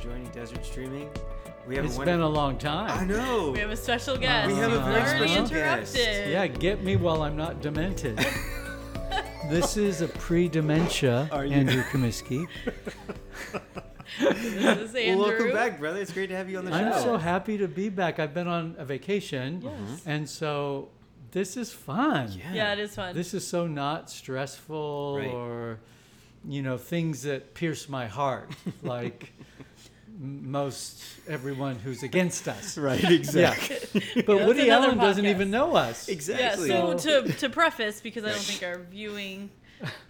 joining Desert Streaming. We have It's a been a long time. I know. We have a special guest. We have a uh-huh. very special guest. interrupted. Yeah, get me while I'm not demented. this is a pre-dementia you- Andrew Comiskey. This is Andrew. Well, welcome back, brother. It's great to have you on the show. I'm so happy to be back. I've been on a vacation, Yes. Mm-hmm. and so this is fun. yeah. Yeah, it is fun. This is so not stressful Right. or, you know, things that pierce my heart, like m- most everyone who's against us. Right, Yeah. exactly. But That's Woody another Allen doesn't even know us. Exactly. Yeah, so to, to preface, because I don't think our viewing,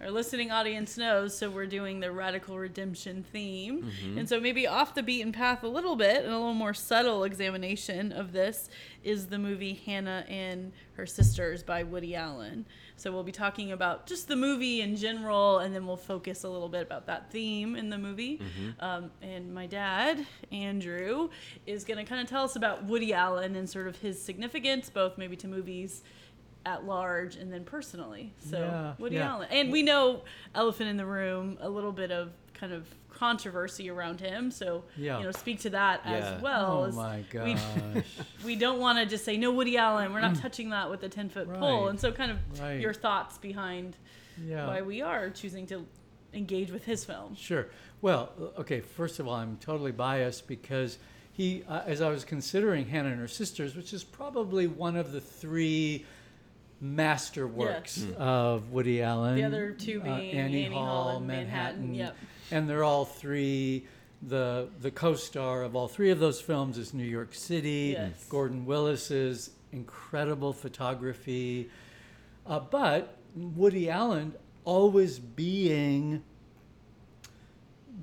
our listening audience knows, so we're doing the radical redemption theme. Mm-hmm. And so maybe off the beaten path a little bit, and a little more subtle examination of this is the movie Hannah and Her Sisters by Woody Allen. So we'll be talking about just the movie in general, and then we'll focus a little bit about that theme in the movie. Mm-hmm. Um, and my dad, Andrew, is going to kind of tell us about Woody Allen and sort of his significance, both maybe to movies at large and then personally. So Yeah, Woody yeah. Allen, and we know Elephant in the Room, a little bit of kind of controversy around him. So Yeah. you know, speak to that Yeah. as well. Oh as my we- gosh. we don't want to just say no Woody Allen. We're not touching that with a ten foot pole. And so, kind of Right. your thoughts behind yeah. why we are choosing to engage with his film. Sure. Well, okay, first of all, I'm totally biased because he, uh, as I was considering Hannah and Her Sisters, which is probably one of the three masterworks of Woody Allen. The other two uh, being Annie, Annie Hall, Hall and Manhattan. Manhattan, yep. And they're all three. The the co-star of all three of those films is New York City. Yes. Gordon Willis's incredible photography, uh, but Woody Allen always being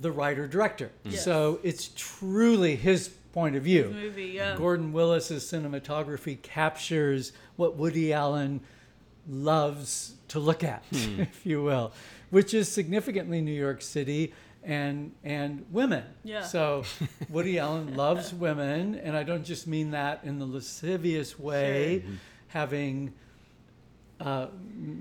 the writer director. Yes. So it's truly his point of view. Movie, yeah. Gordon Willis's cinematography captures what Woody Allen loves to look at, if you will, which is significantly New York City and and women. Yeah. So Woody Allen loves women, and I don't just mean that in the lascivious way, having uh,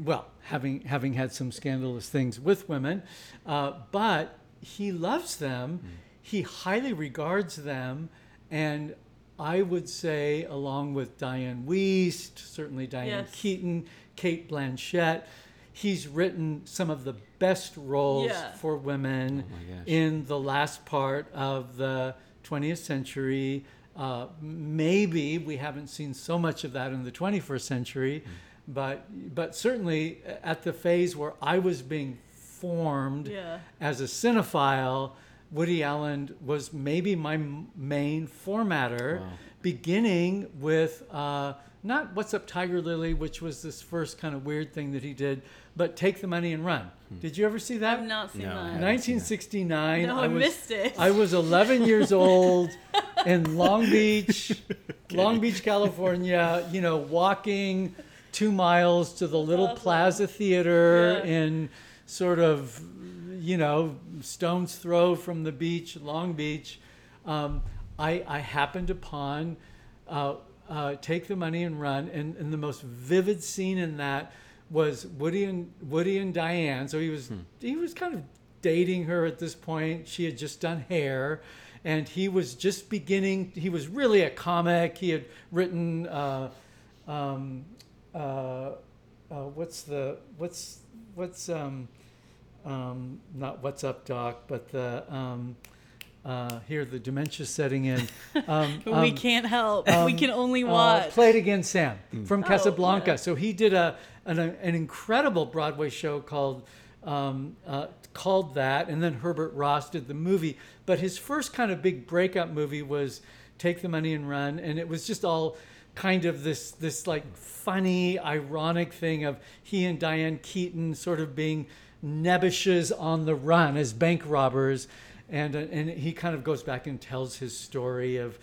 well, having having had some scandalous things with women, uh, but he loves them. He highly regards them, and I would say, along with Diane Wiest, certainly Diane Yes. Keaton, Cate Blanchett, he's written some of the best roles Yeah. for women Oh in the last part of the 20th century. Uh, maybe we haven't seen so much of that in the 21st century, but but certainly at the phase where I was being formed Yeah. as a cinephile, Woody Allen was maybe my m- main formatter, Wow. beginning with uh, not What's Up Tiger Lily, which was this first kind of weird thing that he did, but Take the Money and Run. Did you ever see that? I've not seen No, that. 1969. No, I I was, missed it. I was 11 years old in Long Beach, Long Beach, California. You know, walking two miles to the little awesome. Plaza Theater Yeah. in sort of, you know, stone's throw from the beach, Long Beach. Um, I, I happened upon uh, uh, Take the Money and Run, and, and the most vivid scene in that was Woody and Woody and Diane. So he was he was kind of dating her at this point. She had just done hair, and he was just beginning. He was really a comic. He had written. Uh, um, uh, uh, what's the what's what's um, um, not what's up, Doc, but the um, uh, here the dementia setting in. Um, we um, can't help. we can only uh, watch. Play It Again, Sam from Oh, Casablanca. yeah. So he did a an, an incredible Broadway show called um, uh, called that, and then Herbert Ross did the movie. But his first kind of big breakout movie was Take the Money and Run, and it was just all kind of this this like funny, ironic thing of he and Diane Keaton sort of being nebbishes on the run as bank robbers, and and he kind of goes back and tells his story of.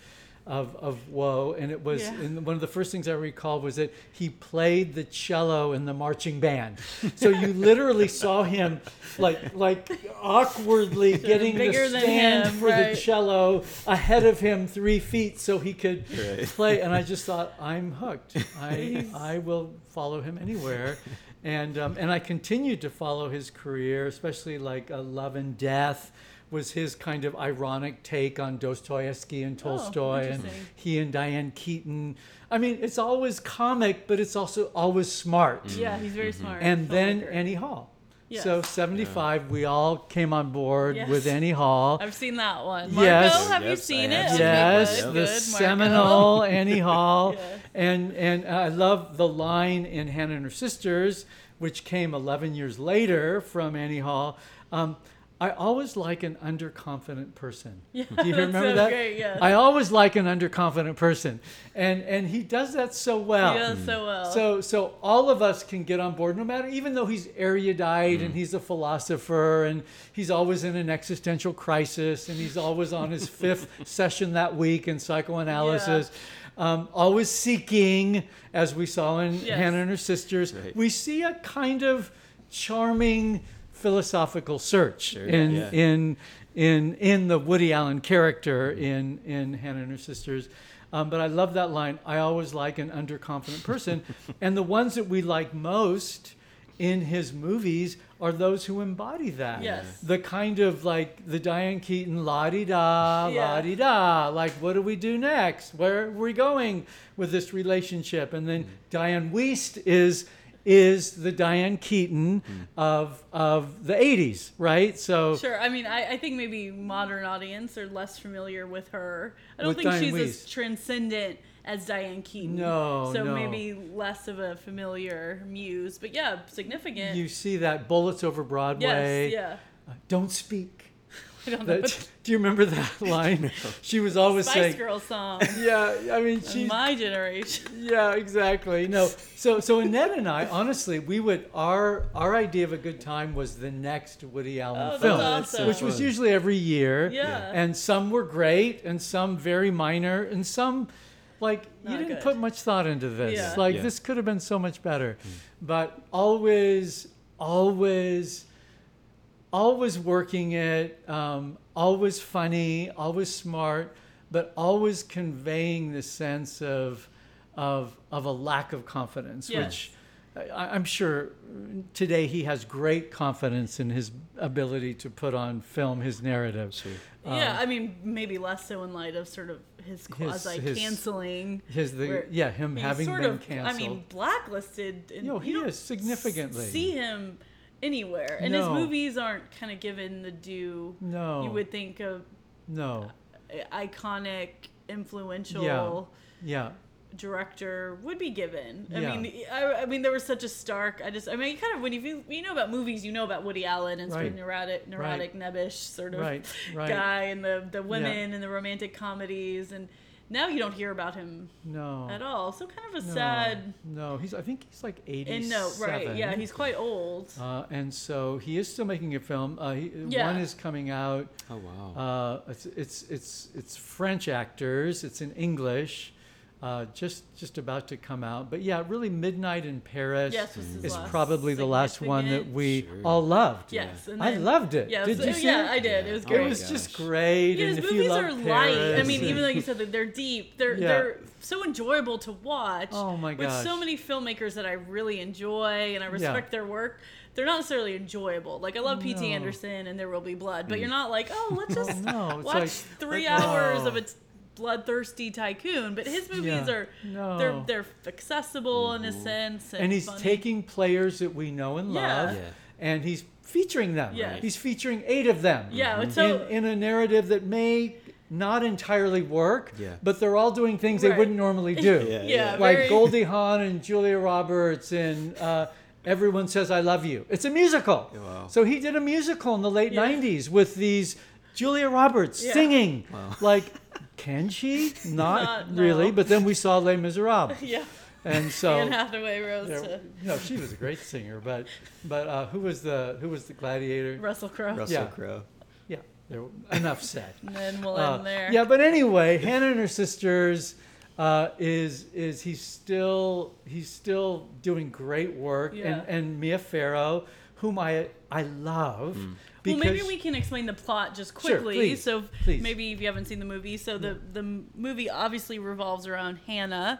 Of, of woe and it was Yeah. and one of the first things I recall was that he played the cello in the marching band so you literally saw him like like awkwardly getting the stand him, for right. the cello ahead of him three feet so he could Right. play and I just thought I'm hooked I I will follow him anywhere and um, and I continued to follow his career especially like uh, Love and Death was his kind of ironic take on Dostoevsky and Tolstoy, and Oh, interesting. he and Diane Keaton. I mean, it's always comic, but it's also always smart. Yeah, he's very smart. And then filmmaker. Annie Hall. Yes. So 75, we all came on board Yes. with Annie Hall. I've seen that one. Marco, Yes. have you Yes, I seen have it? seen Yes, good, the good, seminal Annie Hall, Yes. and and I love the line in Hannah and Her Sisters, which came 11 years later from Annie Hall. Um, I always like an underconfident person. Yeah, Do you remember so that? great, yes. I always like an underconfident person, and and he does that so well. He does so well. So so all of us can get on board, no matter even though he's erudite and he's a philosopher and he's always in an existential crisis and he's always on his fifth session that week in psychoanalysis. Um, always seeking, as we saw in Yes. Hannah and her sisters, Right. we see a kind of charming philosophical search in yeah. in in in the Woody Allen character in in Hannah and her sisters. Um, but I love that line. I always like an underconfident person, and the ones that we like most in his movies are those who embody that. Yes. The kind of like the Diane Keaton la di da Yeah. la di da. Like, what do we do next? Where are we going with this relationship? And then Diane Wiest is is the Diane Keaton of of the '80s, right? So Sure. I mean, I, I think maybe modern audience are less familiar with her. I don't think Diane she's as transcendent as Diane Keaton. No, So no. maybe less of a familiar muse. But yeah, significant. you see that bullets over Broadway. yes, yeah. Uh, don't speak. I don't know. That, do you remember that line? She was always Spice saying, Girl song. "Yeah, I mean, she, My generation. yeah, exactly." No, so so Annette and I, honestly, we would our our idea of a good time was the next Woody Allen Oh, that's film, awesome. which was usually every year. Yeah. and some were great, and some very minor, and some like you didn't good. put much thought into this. Yeah. Like Yeah. this could have been so much better, mm. but always, always always working it, um, always funny, always smart, but always conveying the sense of of of a lack of confidence, Yes. which I, I'm sure today he has great confidence in his ability to put on film his narrative. Sure. yeah, I mean, maybe less so in light of sort of his quasi canceling. His the yeah him he's having sort been of, canceled. I mean, blacklisted. And No, you he don't is significantly. See him anywhere, and his movies aren't kind of given the due no, you would think of no, iconic, influential yeah, Yeah director would be given. I Yeah. mean, I, I mean, there was such a stark. I just, I mean, kind of when you you know about movies, you know about Woody Allen and sort of Right. neurotic, neurotic, nebbish sort of right, right. guy, and the the women and the romantic comedies, and now you don't hear about him No, at all. So kind of a no, sad. No, he's I think he's like eighty. And no, right? Yeah, he's quite old. Uh, and so he is still making a film. Uh, he, Yeah. One is coming out. Oh wow. Uh, it's, it's it's it's French actors. It's in English. Uh, just just about to come out. But yeah, really, Midnight in Paris yes, is probably the last one that we Sure. all loved. Yes, and I loved it. Yeah, Did so- you see yeah, it? I did. It was Oh great. It my was just great. Yeah, and his if you movies are light. I mean, even though you said that they're deep, they're Yeah. they're so enjoyable to watch. Oh my With so many filmmakers that I really enjoy and I respect their work, they're not necessarily enjoyable. Like I love P.T. No. Anderson and There Will Be Blood, but you're not like, oh, let's just no, watch like- three like, hours no. of a bloodthirsty tycoon. But his movies Yeah. are No. they're they're accessible in a sense, and, and he's funny. taking players that we know and love, Yeah. and he's featuring them. Yeah. He's featuring eight of them. Yeah, it's so in, in a narrative that may not entirely work, Yeah. but they're all doing things they wouldn't normally do. Yeah, yeah, Like very- Goldie Hawn and Julia Roberts and uh, Everyone Says I Love You. It's a musical. Wow. So he did a musical in the late Yeah. 90s with these Julia Roberts Yeah. singing. Wow. Like, can she? Not, Not- no. really. But then we saw Les Miserables. yeah. And so Anne Hathaway rose yeah, to no, she was a great singer, but but uh, who was the who was the gladiator? Russell Crowe. Russell yeah. Crowe. Yeah, there, enough said. And then we'll Uh, end there. yeah, but anyway, Hannah and her sisters uh, is is he's still he's still doing great work, Yeah. and and Mia Farrow, whom I I love. Mm. Well, maybe we can explain the plot just Sure, quickly. please, so please. maybe if you haven't seen the movie, so the the movie obviously revolves around Hannah,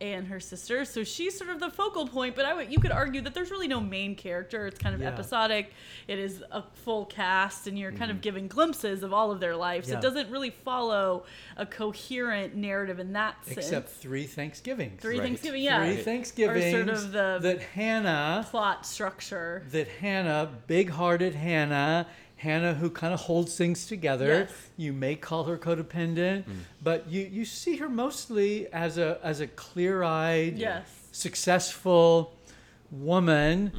and her sister. So she's sort of the focal point, but I would you could argue that there's really no main character. It's kind of Yeah. episodic. It is a full cast and you're kind of mm-hmm. giving glimpses of all of their lives. Yeah. It doesn't really follow a coherent narrative in that sense. Except three Thanksgivings. Three Right. Thanksgiving, yeah. Three Thanksgivings are Sort of the- that Hannah plot structure. that Hannah, big-hearted Hannah, Hannah who kind of holds things together. Yes. You may call her codependent, but you you see her mostly as a as a clear-eyed, Yes. successful woman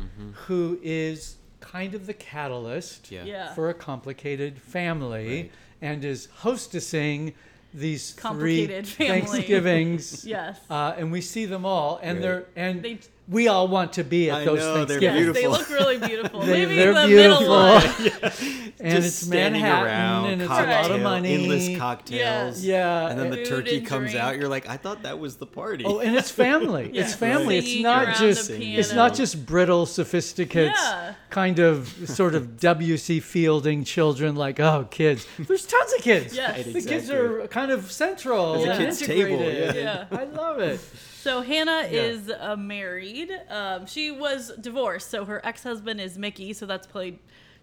who is kind of the catalyst Yeah. Yeah. for a complicated family Right. and is hostessing these Complicated three family. Thanksgivings. Yes. Uh, and we see them all, and Right. they're and They- we all want to be at I those know, they're Thanksgivings. Yes, they look really beautiful. They, Maybe they're the beautiful, middle one. and Just it's standing Manhattan, around, and it's a lot of money. endless cocktails. Yeah, and then the Food turkey comes drink. out. You're like, I thought that was the party. Oh, and it's family. Yeah. It's family. It's not just it's not just brittle sophisticates Yeah. kind of sort of W.C. Fielding children like oh kids. There's tons of kids. Yes. Right, The kids are kind of central. There's a and kids' table, integrated. yeah. I love it. So Hannah Yeah. is uh, married. Um, she was divorced, so her ex-husband is Mickey. So that's played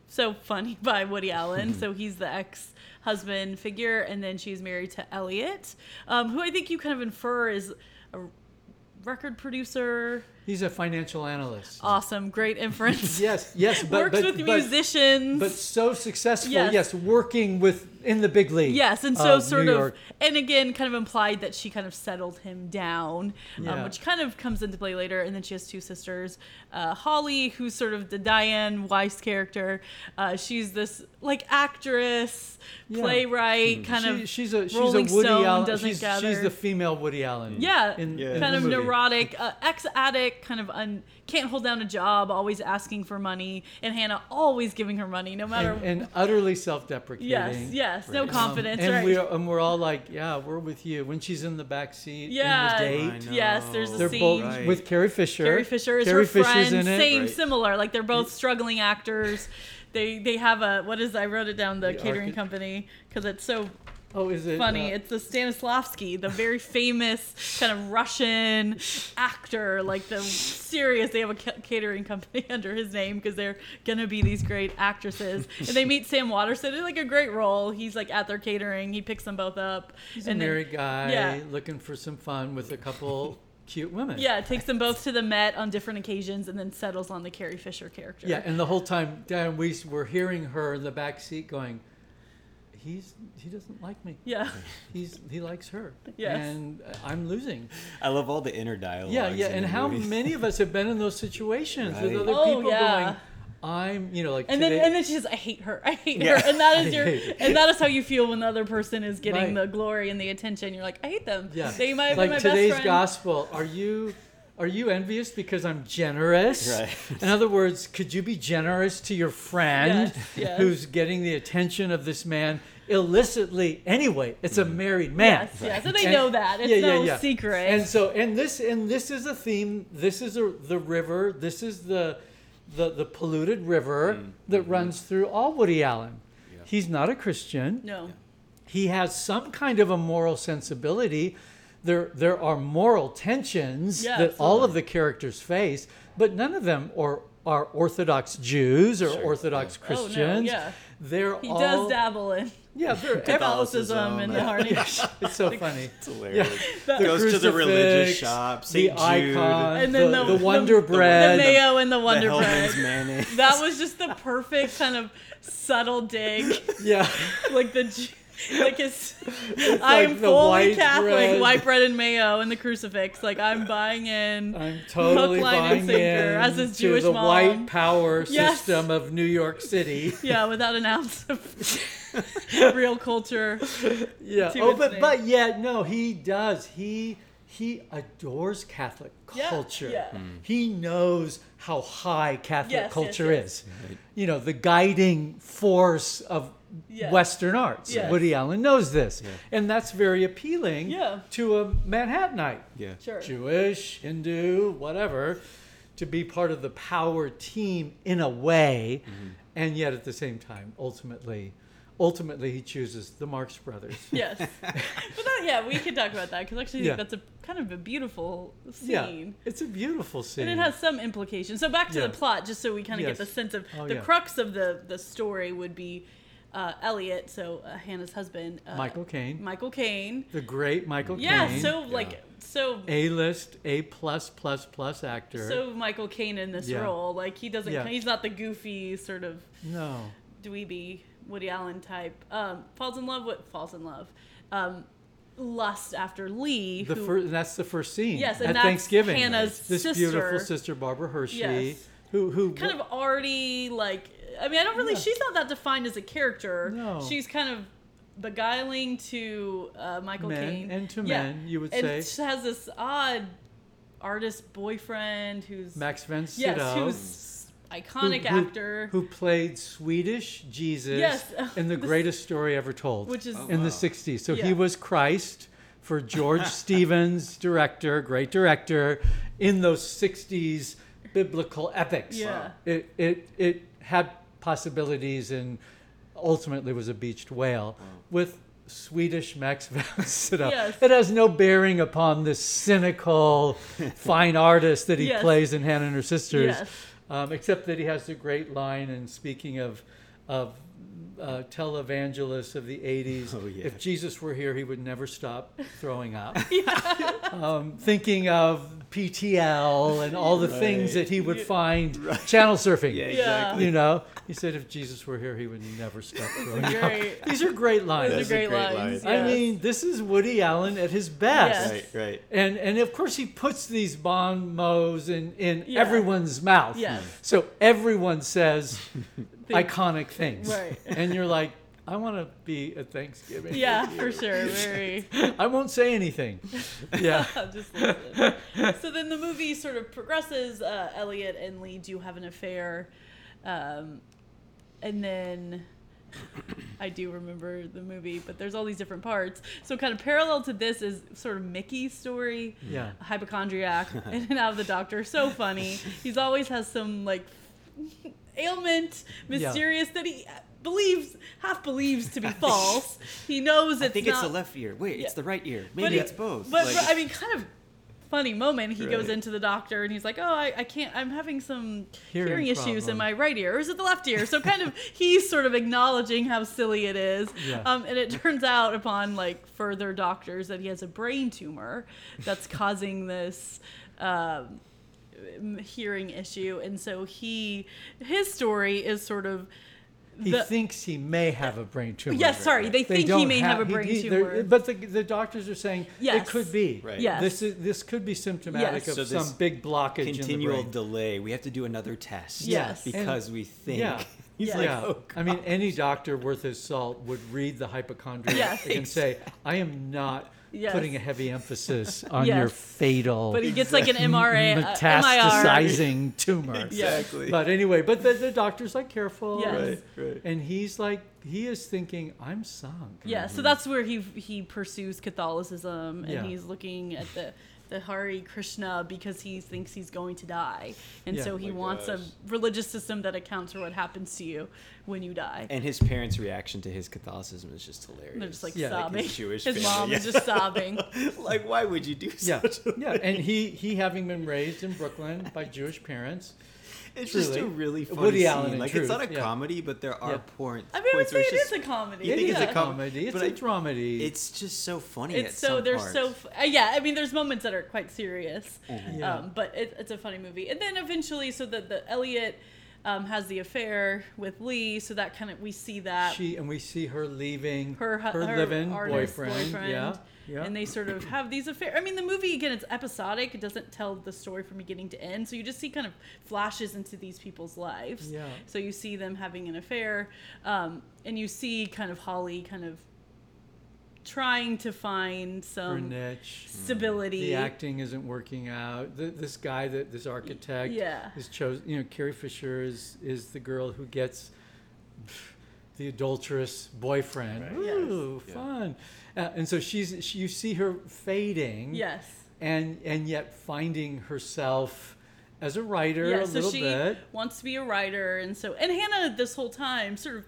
so funny by Woody Allen. so he's the ex-husband figure, and then she's married to Elliot, um, who I think you kind of infer is a record producer. He's a financial analyst. Awesome, great inference. Yes, yes, but Works but, with but, musicians. but so successful. Yes. Yes. working with in the big league. Yes, and so of sort New of, York. and again, kind of implied that she kind of settled him down, um, which kind of comes into play later. And then she has two sisters, uh, Holly, who's sort of the Diane Wiest character. Uh, she's this like actress, Yeah. playwright, kind She- of. she's a she's Rolling a Woody Stone Allen. she's, she's the female Woody Allen. Yeah, in, Yeah. in kind of neurotic, uh, ex addict, kind of un, can't hold down a job, always asking for money, and Hannah always giving her money, no matter. and, and utterly self-deprecating. yes, yes, no Right. Um, confidence, and right? we're and we're all like, yeah, we're with you. When she's in the back seat Yeah. in the I date, know. yes, there's a they're scene. both Right. with Carrie Fisher. Carrie Fisher is Carrie her Fisher's friend. in it. Same, Right. similar. Like they're both struggling actors. They they have a what is I wrote it down the, The catering archi- company because it's so Oh, is it funny. uh, it's the Stanislavski, the very famous kind of Russian actor, like the serious. They have a catering company under his name because they're gonna be these great actresses. and they meet Sam Waterston in like a great role. He's like at their catering. He picks them both up. he's a and then- married guy yeah. looking for some fun with a couple cute women. Yeah, takes them both to the Met on different occasions, and then settles on the Carrie Fisher character. Yeah, and the whole time, Dan, we were hearing her in the back seat going, "He's he doesn't like me. Yeah. He's he likes her. Yes. and I'm losing. I love all the inner dialogue. Yeah, yeah. And how many of us have been in those situations with other Oh, people yeah. going, "I'm," you know, like And today. then and then she says, "I hate her. I hate Yeah. her." And that is your and that is how you feel when the other person is getting Right. the glory and the attention. You're like, "I hate them. yeah, They might have like been my today's best friend." Like today's gospel. Are you? Are you envious because I'm generous? Right. In other words, could you be generous to your friend Yes, yes. who's getting the attention of this man illicitly anyway? It's a mm. married man. Yes, yes. And they And- know that. It's no secret. And so, and this, and this is a theme. This is a, the river. This is the, the, the polluted river mm. that mm-hmm. runs through all Woody Allen. Yeah. He's not a Christian. no. He has some kind of a moral sensibility. There, there are moral tensions Yeah, that all of the characters face, but none of them are, are Orthodox Jews or Sure, Orthodox Oh, no, Christians. yeah. They're He all, does dabble in Yeah, they're Catholicism and the yeah. harness. It's so funny. It's hilarious. The- Goes to the religious crucifix, shop, the St. Jude, icon, And then the, the- the Wonder the- Bread. the mayo and the the Wonder Hellmann's Bread. mayonnaise. That was just the perfect kind of subtle dig. Yeah, like the Ju- like his like I'm the fully white Catholic, bread. white bread and mayo and the crucifix. Like I'm buying in. I'm totally Hook, line, and buying sinker, in as his to Jewish the mom. white power Yes. system of New York City. Yeah, without an ounce of real culture. Yeah. Oh, but name. but yeah, no, he does. He he adores Catholic Yeah, culture. yeah. He knows how high Catholic Yes, yes, culture yes. is. You know, the guiding force of Yes. Western arts. Yes. Woody Allen knows this, and that's very appealing Yeah. to a Manhattanite. yeah. Sure. Jewish, Hindu, whatever, to be part of the power team in a way, Mm-hmm. and yet at the same time, ultimately, ultimately he chooses the Marx Brothers. Yes. but that, yeah, we could talk about that because actually Yeah. that's a kind of a beautiful scene. Yeah, it's a beautiful scene. And it has some implications. So back to Yeah. the plot, just so we kind of Yes. get the sense of Oh, the yeah. crux of the the story would be uh, Elliot, so uh, Hannah's husband, uh, Michael Caine, Michael Caine. the great Michael Yeah, Caine, so like so A-list, A plus plus plus actor. so Michael Caine in this Yeah. role, like he doesn't, Yeah. he's not the goofy sort of no, dweeby Woody Allen type. Um, falls in love with falls in love. Um, lust after Lee. the who, first that's the first scene Yes, and at that's Thanksgiving. Hannah's this sister. beautiful sister Barbara Hershey, Yes. who who kind of already like I mean I don't really Yeah. she's not that defined as a character. No. She's kind of beguiling to uh, Michael Caine and to Yeah. men, you would and say. she has this odd artist boyfriend who's Max von yes Sydow, who's iconic who- who- actor who played Swedish Jesus Yes. in the This- greatest story ever told. which is Oh, in wow. the 60s. So Yeah. he was Christ for George Stevens, director, great director, in those 60s biblical epics. Yeah. It, it, it had possibilities and ultimately was a beached whale with Swedish Max von Sydow. Yes. It has no bearing upon this cynical fine artist that he Yes. plays in Hannah and Her Sisters, Yes. um, except that he has the great line. And speaking of of uh, televangelists of the 80s, Oh, yeah. if Jesus were here, he would never stop throwing up. um, thinking of PTL and all the things that he would find channel surfing. Yeah, Yeah. exactly. You know, he said if Jesus were here, he would never stop throwing up. great These are great lines. These are great, great lines. line. I yes. mean, this is Woody Allen at his best. Yes. Right, right. And and of course he puts these bon mots in, in Yeah. everyone's mouth. Yes. So everyone says iconic things. Right. And you're like, I want to be at Thanksgiving. yeah for sure very I won't say anything. Yeah. just listen. so then the movie sort of progresses. Uh, Elliot and Lee do have an affair, um, and then I do remember the movie, but there's all these different parts. So kind of parallel to this is sort of Mickey's story. Yeah. hypochondriac in and out of the doctor. So funny. He's always has some like ailment, mysterious that he believes half believes to be false. He knows it's I think it's not, the left ear. Wait, Yeah. it's the right ear. but Maybe he- it's both. But Like, I mean, kind of funny moment. He goes Right. into the doctor and he's like, "Oh, I, I can't. I'm having some hearing, Hearing issues in my right ear, or is it the left ear?" So kind of he's sort of acknowledging how silly it is. Yeah. Um, and it turns out upon like further doctors that he has a brain tumor that's causing this. Um, hearing issue and so he his story is sort of He the, thinks he may have a brain tumor. yes sorry they, think he may have, a brain he- tumor But the, the doctors are saying Yes. it could be. Right. Yes. This is this could be symptomatic Yes. of So some big blockage in the continual brain. delay. We have to do another test. Yes. Because we think. Yeah. He's Yeah. like, yeah, oh, I mean, any doctor worth his salt would read the hypochondriac Yes. and say, "I am not Yes. putting a heavy emphasis on Yes. your fatal but he gets like an MRA uh, metastasizing tumor." exactly. But anyway, but the, the doctor's like careful, Yes. Right, right. and he's like, he is thinking, "I'm sunk." Yeah, so mm-hmm. that's where he he pursues Catholicism and Yeah. he's looking at the the Hare Krishna because he thinks he's going to die, and Yeah. so he Oh wants gosh. a religious system that accounts for what happens to you when you die. And his parents' reaction to his Catholicism is just hilarious. They're just like Yeah, like sobbing. his Jewish His family, mom is just sobbing. like, why would you do Yeah, such a yeah, and he he having been raised in Brooklyn by Jewish parents, It's just a really funny Woody scene. Allen in like truth, it's not a yeah. comedy, but there are Yeah. points. I mean, I would say it it's is a comedy. You think yeah. it's a comedy. It's but a I- dramedy. It's just so funny. It's at so some they're parts. so uh, yeah. I mean, there's moments that are quite serious, Yeah. um, but it, it's a funny movie. And then eventually, so that the Elliot um, has the affair with Lee, so that kind of we see that she and we see her leaving her her, her living artist boyfriend. Yeah, yeah. and they sort of have these affairs. I mean, the movie again, it's episodic. It doesn't tell the story from beginning to end, so you just see kind of flashes into these people's lives. Yeah. So you see them having an affair, um, and you see kind of Holly kind of trying to find her some niche. stability. The acting isn't working out. The, this guy, that this architect, Yeah. is chosen. You know, Carrie Fisher is is the girl who gets the adulterous boyfriend. Right. Yes. Ooh, Yeah. Uh, and so she's she, you see her fading. Yes. And and yet finding herself as a writer Yeah. a So little she bit. wants to be a writer, and so and Hannah this whole time sort of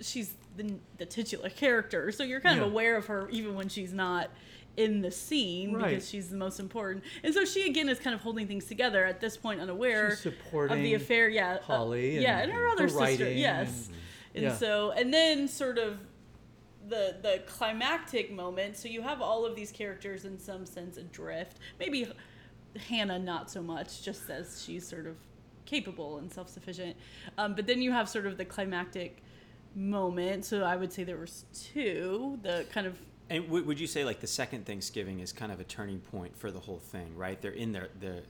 she's the, the titular character, so you're kind Yeah. of aware of her even when she's not in the scene Right. because she's the most important. And so she again is kind of holding things together at this point, unaware She's of the affair. Yeah, uh, Holly yeah, and and her other the sister. Yes, and- and yeah. so and then sort of the the climactic moment. So you have all of these characters in some sense adrift. Maybe Hannah not so much, just as she's sort of capable and self sufficient. Um, but then you have sort of the climactic moment. So I would say there was two. The kind of And w- would you say like the second Thanksgiving is kind of a turning point for the whole thing, right? They're in their the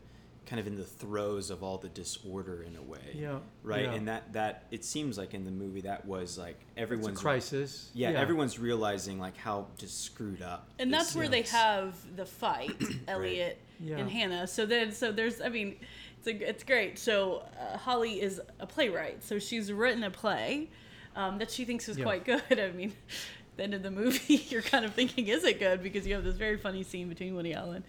kind of in the throes of all the disorder in a way. Yeah, Right. yeah. And that that it seems like in the movie that was like It's a everyone's crisis. Yeah, everyone's realizing like how just screwed up. and that's where they have the fight, Elliot Yeah. and Hannah. So then, so there's, I mean, it's a, it's great. So uh, Holly is a playwright, so she's written a play um, that she thinks is Yeah. quite good. I mean, the end of the movie, you're kind of thinking, is it good? Because you have this very funny scene between Woody Allen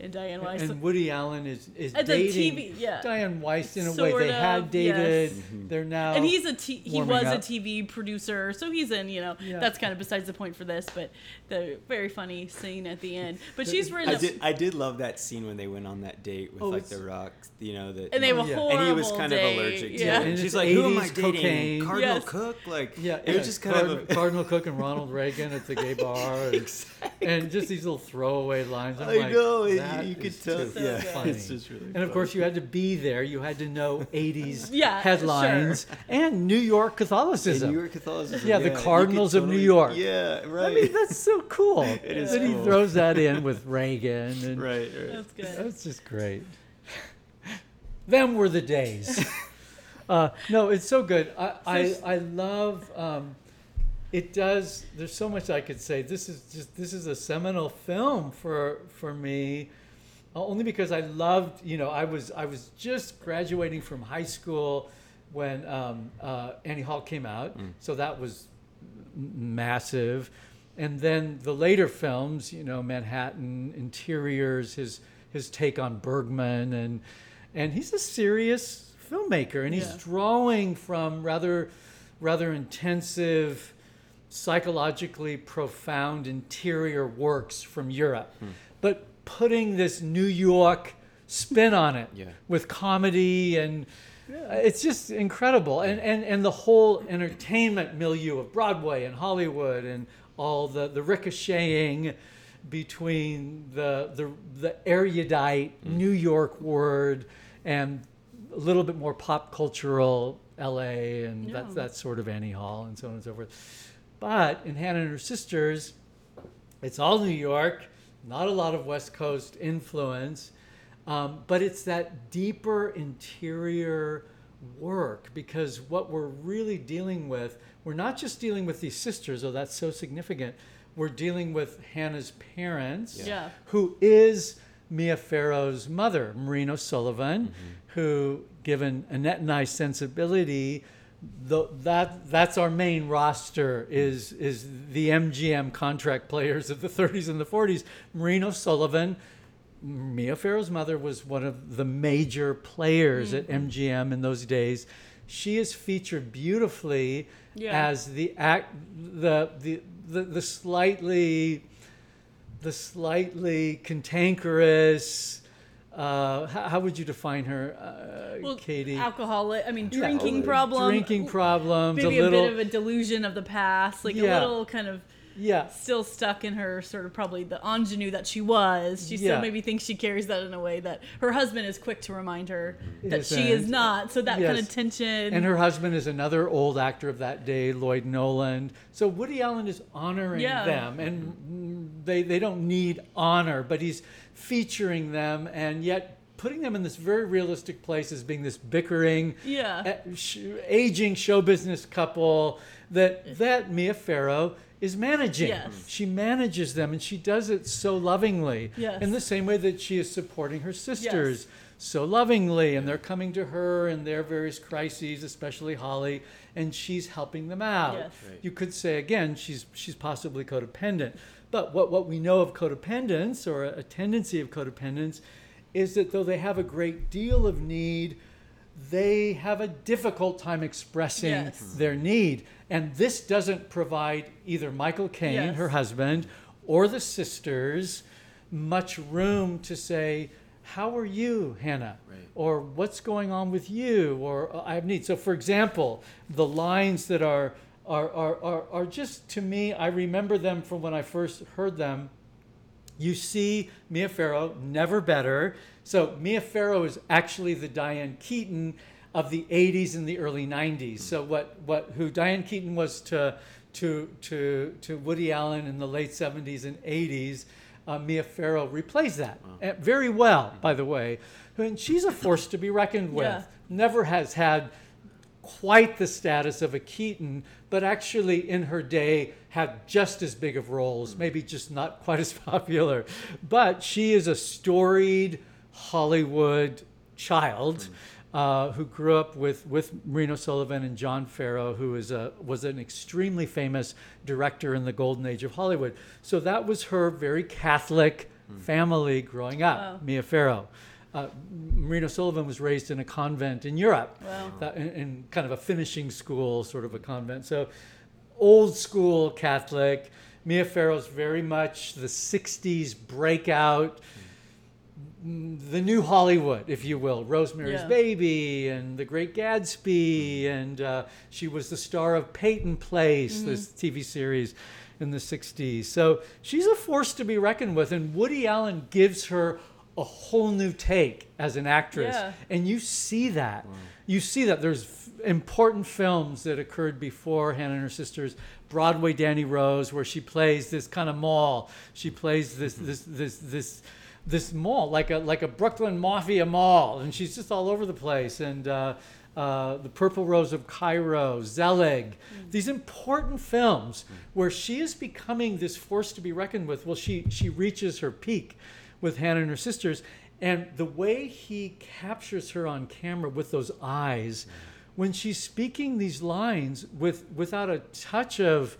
and Diane Wiest. And Woody Allen is is As a dating TV yeah. Diane Wiest in a way Sort they had dated. yes. Mm-hmm. They're now and he's a t- he warming was a. TV producer, so he's in. You know, Yeah. that's kind of besides the point for this, but the very funny scene at the end. But she's written. I a- did I did love that scene when they went on that date with Oh, like the rocks, you know, that and they have a Yeah. horrible and he was kind day. of allergic to yeah. it. And And she's like, "Who am I 80s dating? cocaine. Cardinal Yes. Cook?" Like, Yeah, it yeah, was just kind Card- of a, Cardinal Cooke and Ronald Reagan at the gay bar, and, and just these little throwaway lines. I'm I like, know, you- that you could is tell- just yeah, funny. it's just really and of course, you had to be there. You had to know 80s Yeah, headlines and New York Catholicism. In New York Catholicism. Yeah, the you could Cardinals of New York. Yeah, right. I mean, that's so cool. It is that he throws that in with Reagan, and right, right. That's good. That's just great. Them were the days. uh, no, it's so good. I, I, I love. Um, it does. There's so much I could say. This is just. This is a seminal film for for me. uh, Only because I loved. You know, I was I was just graduating from high school when um, uh, Annie Hall came out. So that was massive. And then the later films, you know, Manhattan, Interiors, his his take on Bergman, and and he's a serious filmmaker, and he's Yeah. drawing from rather rather intensive, psychologically profound interior works from Europe, but putting this New York spin on it Yeah. with comedy and uh, it's just incredible. And, and and the whole entertainment milieu of broadway and hollywood and all the the ricocheting between the the the erudite new york word and a little bit more pop cultural la and Yeah. that that sort of annie hall and so on and so forth but in hannah and her sisters it's all New York, not a lot of West Coast influence, um, but it's that deeper interior work because what we're really dealing with, we're not just dealing with these sisters, though that's so significant. We're dealing with Hannah's parents, Yeah. who is Mia Farrow's mother, Maureen O'Sullivan, who, given Annette and I's sensibility, the, that that's our main roster is is the MGM contract players of the 30s and the 40s. Maureen O'Sullivan, Mia Farrow's mother was one of the major players at mm-hmm. MGM in those days. She is featured beautifully Yeah. as the act the the the, the slightly the slightly cantankerous. Uh, how, how would you define her, uh, Well, Katie? alcoholic. I mean, drinking uh, problem. Drinking problems. Maybe a a, little. bit of a delusion of the past, like Yeah. a little kind of yeah. still stuck in her sort of probably the ingenue that she was. She Yeah. still maybe thinks she carries that in a way that her husband is quick to remind her that she Isn't. is not. So that kind of tension. And her husband is another old actor of that day, Lloyd Nolan. So Woody Allen is honoring Yeah. them, and they they don't need honor, but he's featuring them, and yet putting them in this very realistic place as being this bickering, Yeah. uh, aging show business couple that that Mia Farrow is managing. Yes. She manages them, and she does it so lovingly. Yes. In the same way that she is supporting her sisters so lovingly, and they're coming to her in their various crises, especially Holly, and she's helping them out. Yes. Right. You could say again, she's she's possibly codependent. But what, what we know of codependence or a tendency of codependence is that though they have a great deal of need, they have a difficult time expressing Yes. their need. And this doesn't provide either Michael Caine, Yes. her husband, or the sisters much room to say, How are you, Hannah? Right. Or what's going on with you? Or "Uh, I have needs. So, for example, the lines that are, are, are, are, are just to me, I remember them from when I first heard them you see Mia Farrow, never better. So Mia Farrow is actually the Diane Keaton of the 80s and the early 90s. So what, what who Diane Keaton was to to to to Woody Allen in the late 70s and 80s, uh, Mia Farrow replays that uh, very well, by the way. And she's a force to be reckoned with. Yeah. Never has had quite the status of a Keaton, but actually in her day had just as big of roles, hmm. maybe just not quite as popular. But she is a storied Hollywood child. Hmm. Uh, who grew up with, with Maureen O'Sullivan and John Farrow, who is a, was an extremely famous director in the golden age of Hollywood. So that was her very Catholic hmm. family growing up, Wow. Mia Farrow. Uh, Maureen O'Sullivan was raised in a convent in Europe Wow. that, in, in kind of a finishing school, sort of a convent. So, old school Catholic. Mia Farrow's very much the 60s breakout, mm, the new Hollywood, if you will. Rosemary's Yeah. Baby and The Great Gatsby. And uh, she was the star of Peyton Place, this TV series in the 60s. So, she's a force to be reckoned with. And Woody Allen gives her a whole new take as an actress. Yeah. And you see that. You see that there's f- important films that occurred before Hannah and her sisters. Broadway Danny Rose, where she plays this kind of moll. She plays this this this this this moll like a like a Brooklyn mafia moll, and she's just all over the place. And uh, uh, the Purple Rose of Cairo, Zelig, these important films where she is becoming this force to be reckoned with. Well, she she reaches her peak with Hannah and her sisters. And the way he captures her on camera with those eyes, when she's speaking these lines with without a touch of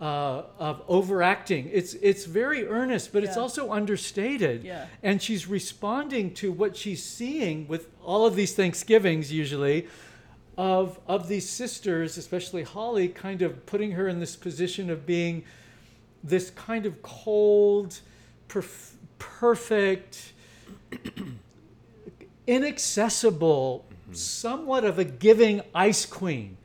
uh, of overacting, it's it's very earnest, but it's also understated. Yeah. And she's responding to what she's seeing with all of these Thanksgivings usually of of these sisters, especially Holly, kind of putting her in this position of being this kind of cold, perf- perfect, inaccessible, somewhat of a giving ice queen.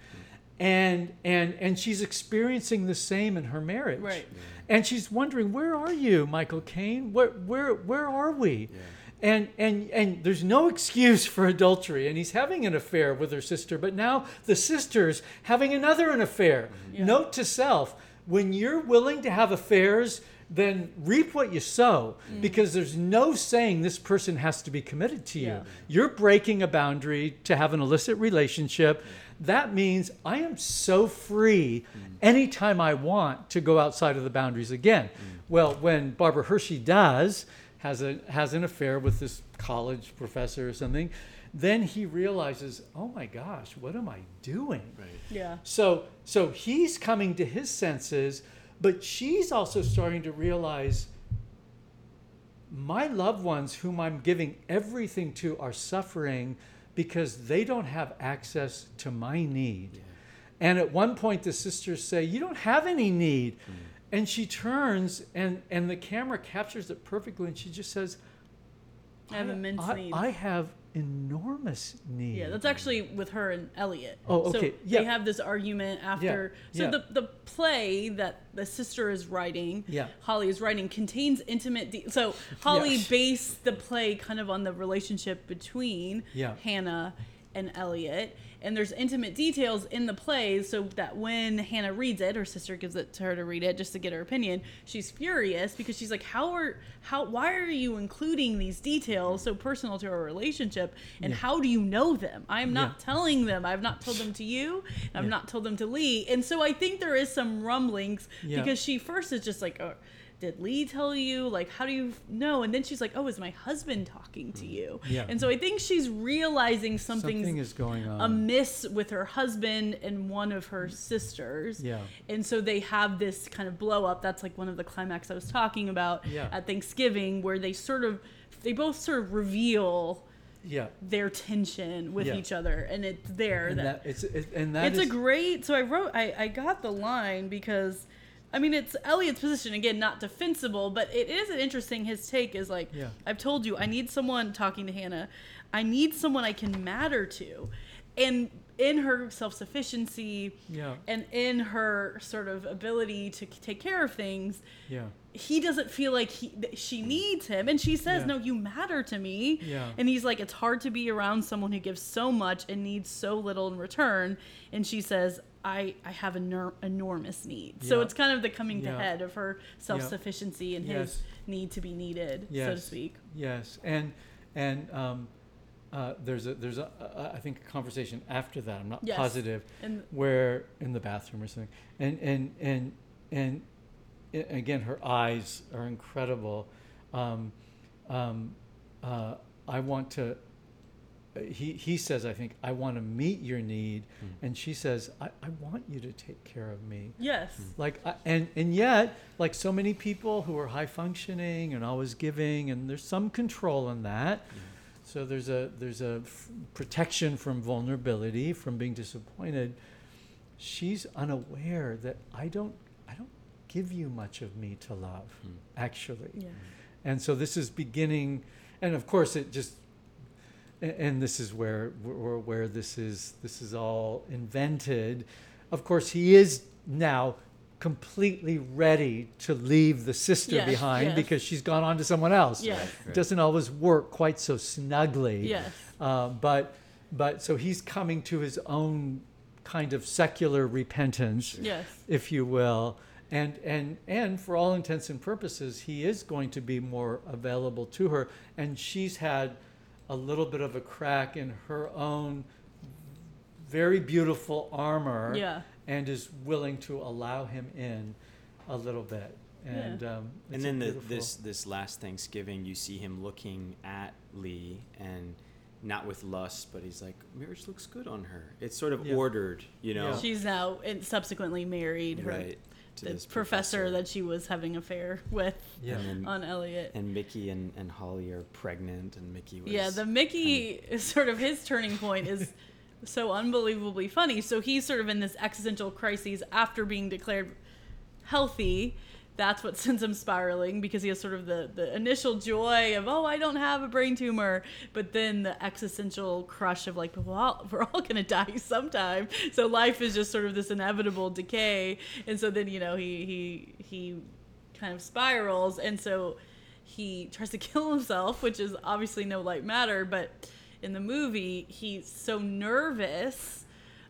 And, and and she's experiencing the same in her marriage. Right. And she's wondering, where are you, Michael Caine? Where where where are we? Yeah And and and there's no excuse for adultery. And he's having an affair with her sister, but now the sister's having another an affair. Yeah. Note to self: when you're willing to have affairs, then reap what you sow, mm. because there's no saying this person has to be committed to you. Yeah. You're breaking a boundary to have an illicit relationship. Mm. That means I am so free mm. anytime I want to go outside of the boundaries again. Well, when Barbara Hershey does, has a has an affair with this college professor or something, then he realizes, oh my gosh, what am I doing? Right. Yeah. So so he's coming to his senses, but she's also starting to realize my loved ones whom I'm giving everything to are suffering because they don't have access to my need. And at one point the sisters say, "You don't have any need." Mm. And she turns and and the camera captures it perfectly and she just says, I have immense I, needs. I have enormous need. Yeah, that's actually with her and Elliot. Oh, okay, So yeah. they have this argument after. Yeah. So yeah. the the play that the sister is writing, Yeah. Holly is writing, contains intimate. De- so Holly Yes. based the play kind of on the relationship between Yeah. Hannah and Elliot. And there's intimate details in the play so that when Hannah reads it, her sister gives it to her to read it just to get her opinion. She's furious because she's like, "How are how why are you including these details so personal to our relationship? And how do you know them? I'm not Yeah. telling them. I've not told them to you. I've Yeah. not told them to Lee." And so I think there is some rumblings Yeah. because she first is just like, oh, "Did Lee tell you? Like, how do you know?" And then she's like, "Oh, is my husband talking to mm. you?" Yeah. And so I think she's realizing something's Something is going on. amiss with her husband and one of her sisters. Yeah. And so they have this kind of blow up. That's like one of the climax I was talking about Yeah. at Thanksgiving, where they sort of, they both sort of reveal yeah. their tension with Yeah. each other, and it's there. And that, that, it's it, and that it's is- a great. So I wrote. I I got the line because. I mean, it's Elliot's position again, not defensible, but it is an interesting. His take is like, Yeah. I've told you, I need someone talking to Hannah. I need someone I can matter to, and in her self sufficiency, Yeah. and in her sort of ability to take care of things, yeah. he doesn't feel like he she needs him and she says Yeah. no you matter to me Yeah. and he's like it's hard to be around someone who gives so much and needs so little in return and she says i i have an enormous need so it's kind of the coming to head of her self-sufficiency and his need to be needed so to speak Yes, and and um, uh, there's a there's a, a I think a conversation after that. I'm not Yes. positive and where in the bathroom or something, and and and and i- again, her eyes are incredible. Um, um, uh, I want to. Uh, He he says, I think I want to meet your need, hmm. and she says, I, I want you to take care of me. Yes. Hmm. Like I- and and yet like so many people who are high functioning and always giving and there's some control in that. Hmm. So there's a there's a f- protection from vulnerability from being disappointed. She's unaware that i don't i don't give you much of me to love actually. Yeah. And so this is beginning and of course it just a- and this is where where, where this is this is all invented. Of course he is now completely ready to leave the sister Yes, behind yes. because she's gone on to someone else. Yes. It doesn't always work quite so snugly. Yes. Uh, but but so he's coming to his own kind of secular repentance yes. if you will. And, and, and for all intents and purposes, he is going to be more available to her. And she's had a little bit of a crack in her own very beautiful armor yeah and is willing to allow him in a little bit. And, um, and then the, this this last Thanksgiving, you see him looking at Lee and not with lust, but he's like, marriage looks good on her. It's sort of Yeah. ordered, you know, Yeah. she's now and subsequently married her right? To the this professor, that she was having affair with Yeah. and, then- on Elliot. and Mickey and, and Holly are pregnant, and Mickey was Yeah, the Mickey is sort of his turning point is so unbelievably funny. So he's sort of in this existential crisis after being declared healthy. That's what sends him spiraling because he has sort of the, the initial joy of, oh, I don't have a brain tumor. But then the existential crush of, like, well, we're all going to die sometime. So life is just sort of this inevitable decay. And so then, you know, he, he, he kind of spirals. And so he tries to kill himself, which is obviously no light matter. But in the movie, he's so nervous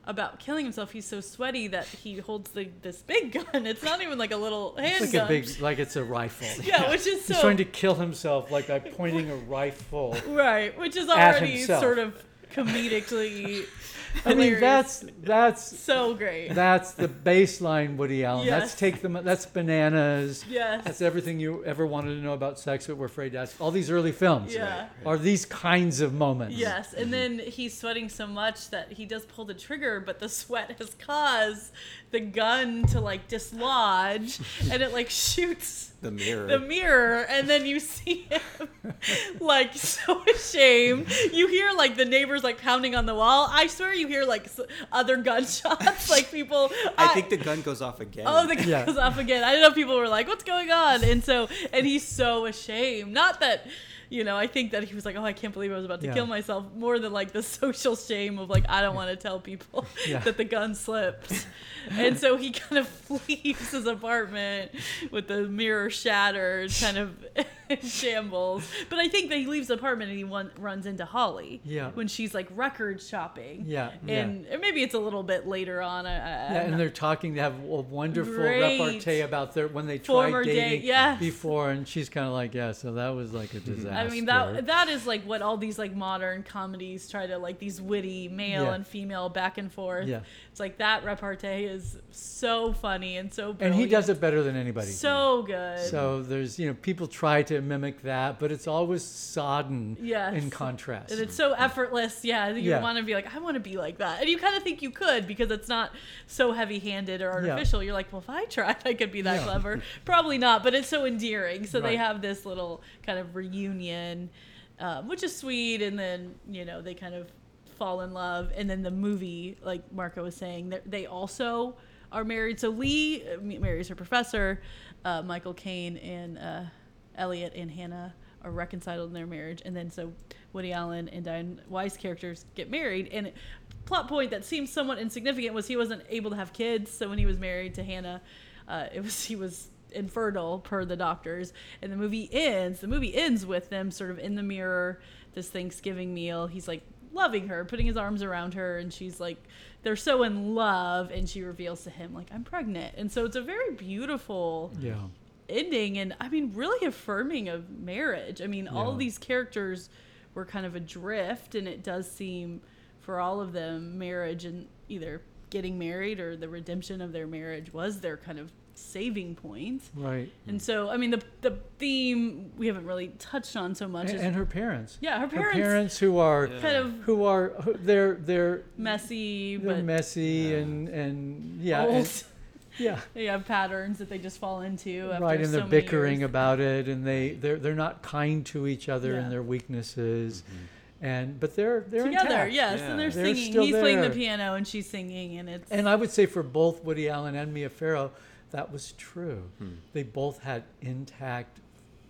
about killing himself. He's so sweaty that he holds the this big gun. It's not even like a little it's handgun. like a big, like it's a rifle. yeah, which is so He's trying to kill himself like by pointing a rifle. right, which is already sort of comedically. I mean, that's that's so great. That's the baseline Woody Allen. Yes. That's take them. That's bananas. yes. That's everything you ever wanted to know about sex, but we're afraid to ask. All these early films yeah. are these kinds of moments. Yes, and mm-hmm. then he's sweating so much that he does pull the trigger, but the sweat has caused the gun to like dislodge, and it like shoots the mirror. the mirror, and then you see him like so ashamed. You hear like the neighbors like pounding on the wall. I swear you hear like other gunshots, like people. I think the gun goes off again. Oh, the gun Yeah. goes off again. I don't know if people were like, "What's going on?" And so, and he's so ashamed. Not that, you know, I think that he was like, "Oh, I can't believe I was about to Yeah. kill myself." More than like the social shame of like, I don't want to tell people Yeah. that the gun slipped. and so he kind of leaves his apartment with the mirror shattered, kind of shambles. But I think that he leaves the apartment and he one, runs into Holly. Yeah. When she's like record shopping. Yeah, yeah. And or maybe it's a little bit later on. I, I, Yeah, and not- they're talking. They have a wonderful Great. repartee about their when they tried date, dating yes. before, and she's kind of like, "Yeah, so that was like a disaster." I mean that that is like what all these like modern comedies try to like these witty male Yeah. and female back and forth. Yeah. It's like that repartee is so funny and so and he does it better than anybody. so good. So there's you know people try to mimic that, but it's always sodden Yes. in contrast. and it's so effortless. Yeah, you Yeah. want to be like, I want to be like that, and you kind of think you could because it's not so heavy-handed or artificial. Yeah. You're like, well, if I tried, I could be that Yeah. clever. Probably not, but it's so endearing. So they have this little kind of reunion um, which is sweet. And then you know they kind of fall in love, and then the movie, like Marco was saying, they- also are married. So Lee uh, marries her professor, uh, Michael Caine, and uh, Elliot and Hannah are reconciled in their marriage, and then so Woody Allen and Diane Wiest's characters get married. And plot point that seems somewhat insignificant was he wasn't able to have kids, so when he was married to Hannah, uh, it was he was infertile per the doctors. And the movie ends. The movie ends with them sort of in the mirror, this Thanksgiving meal. He's like loving her, putting his arms around her, and she's like, they're so in love, and she reveals to him like, I'm pregnant. And so it's a very beautiful Yeah. ending and I mean really affirming of marriage. I mean all Yeah. these characters were kind of adrift and it does seem for all of them marriage and either getting married or the redemption of their marriage was their kind of saving point. Right. And so I mean the the theme we haven't really touched on so much And, is and her parents. yeah, her Her parents, parents who are Yeah. kind of who are who, they're they're messy they're but messy Yeah. and and yeah old. and- yeah they have patterns that they just fall into after right and they're so bickering years. about it and they they're they're not kind to each other Yeah. and their weaknesses mm-hmm. and but they're they're together, intact. yes, Yeah. and they're, They're singing. still He's playing the piano and she's singing, and it's And I would say for both Woody Allen and Mia Farrow, that was true. Hmm. They both had intact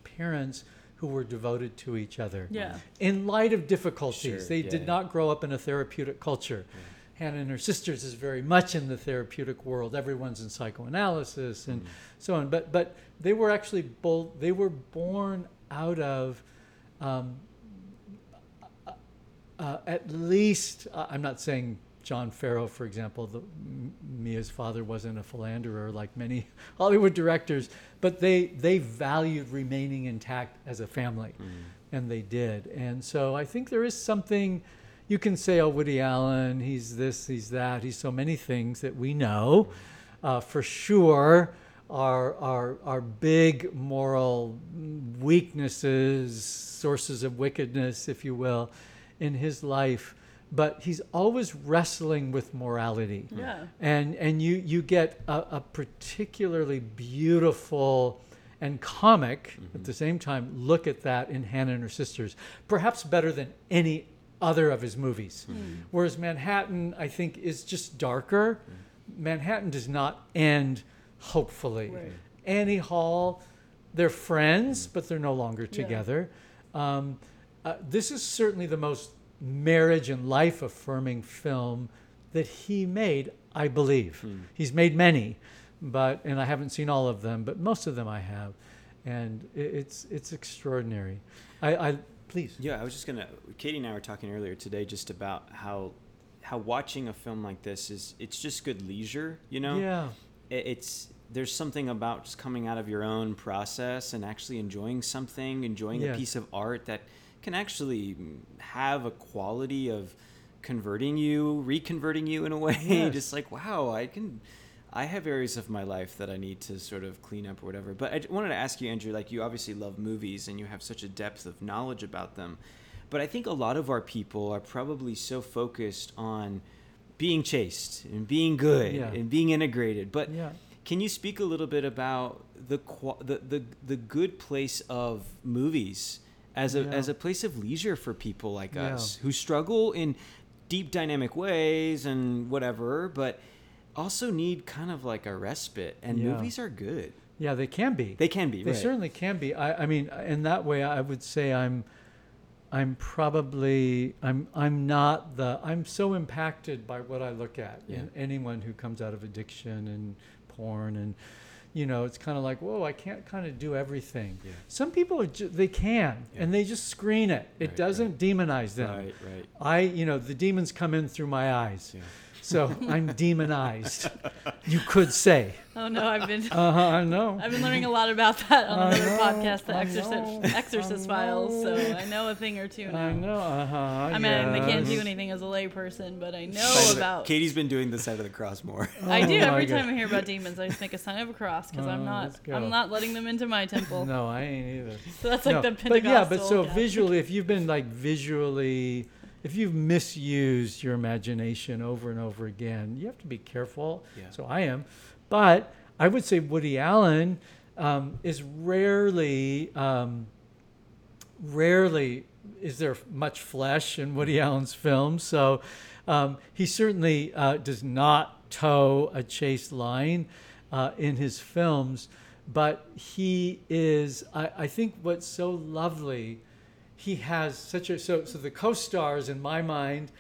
parents who were devoted to each other. yeah, In light of difficulties, Sure, they yeah, did yeah. not grow up in a therapeutic culture. Hannah and her sisters is very much in the therapeutic world. Everyone's in psychoanalysis and so on. But but they were actually both. They were born out of. Um, uh, at least, uh, I'm not saying John Farrow, for example, the, Mia's father wasn't a philanderer like many Hollywood directors, but they they valued remaining intact as a family, and they did. And so I think there is something you can say, oh, Woody Allen, he's this, he's that, he's so many things that we know, uh, for sure. Are, are, are big moral weaknesses, sources of wickedness, if you will, in his life, but he's always wrestling with morality. yeah, And, and you, you get a, a particularly beautiful and comic at the same time look at that in Hannah and Her Sisters, perhaps better than any other of his movies. Whereas Manhattan, I think, is just darker. Manhattan does not end hopefully. Right. Annie Hall, they're friends, but they're no longer Yeah. together. Um, uh, this is certainly the most marriage and life affirming film that he made, I believe. Hmm. He's made many, but and I haven't seen all of them, but most of them I have, and it's it's extraordinary. I, I please. Yeah, I was just gonna. Katie and I were talking earlier today just about how how watching a film like this is it's just good leisure. You know, Yeah. it, it's there's something about just coming out of your own process and actually enjoying something, enjoying a piece of art that can actually have a quality of converting you, reconverting you in a way. Yes. just like wow, I can. I have areas of my life that I need to sort of clean up or whatever. But I wanted to ask you, Andrew, like you obviously love movies and you have such a depth of knowledge about them. But I think a lot of our people are probably so focused on being chaste and being good Yeah. and being integrated. But Yeah. can you speak a little bit about the the, the the good place of movies as a Yeah. as a place of leisure for people like Yeah. us who struggle in deep dynamic ways and whatever, but also need kind of like a respite. And Yeah. movies are good. Yeah, they can be. They can be. They right. certainly can be. I, I mean, in that way, I would say I'm, I'm probably I'm I'm not the I'm so impacted by what I look at Yeah. anyone who comes out of addiction and porn and, you know, it's kind of like whoa, I can't kind of do everything. Yeah. Some people are ju- they can Yeah. and they just screen it. It Right, doesn't demonize them. Right. Right. I you know the demons come in through my eyes, Yeah. So I'm demonized. You could say. Oh no, I've been Uh huh. I know. I've been learning a lot about that on I another know, podcast, The I Exorcist, know, Exorcist Files. So. I know a thing or two now. I know. Uh huh. I mean, I can't do anything as a layperson, but I know Side about. Katie's been doing this side of the cross more. I do Oh, every my God. time I hear about demons. I just make a sign of a cross because I'm Oh, not. I'm not letting them into my temple. No, I ain't either. So that's like No, the but yeah, but so Catholic. visually, if you've been like visually, if you've misused your imagination over and over again, you have to be careful. Yeah. So I am, but I would say Woody Allen um, is rarely, um, rarely is there much flesh in Woody Allen's films. So um, he certainly uh, does not toe a chaste line uh, in his films, but he is. I, I think what's so lovely. He has such a so so the co-stars in my mind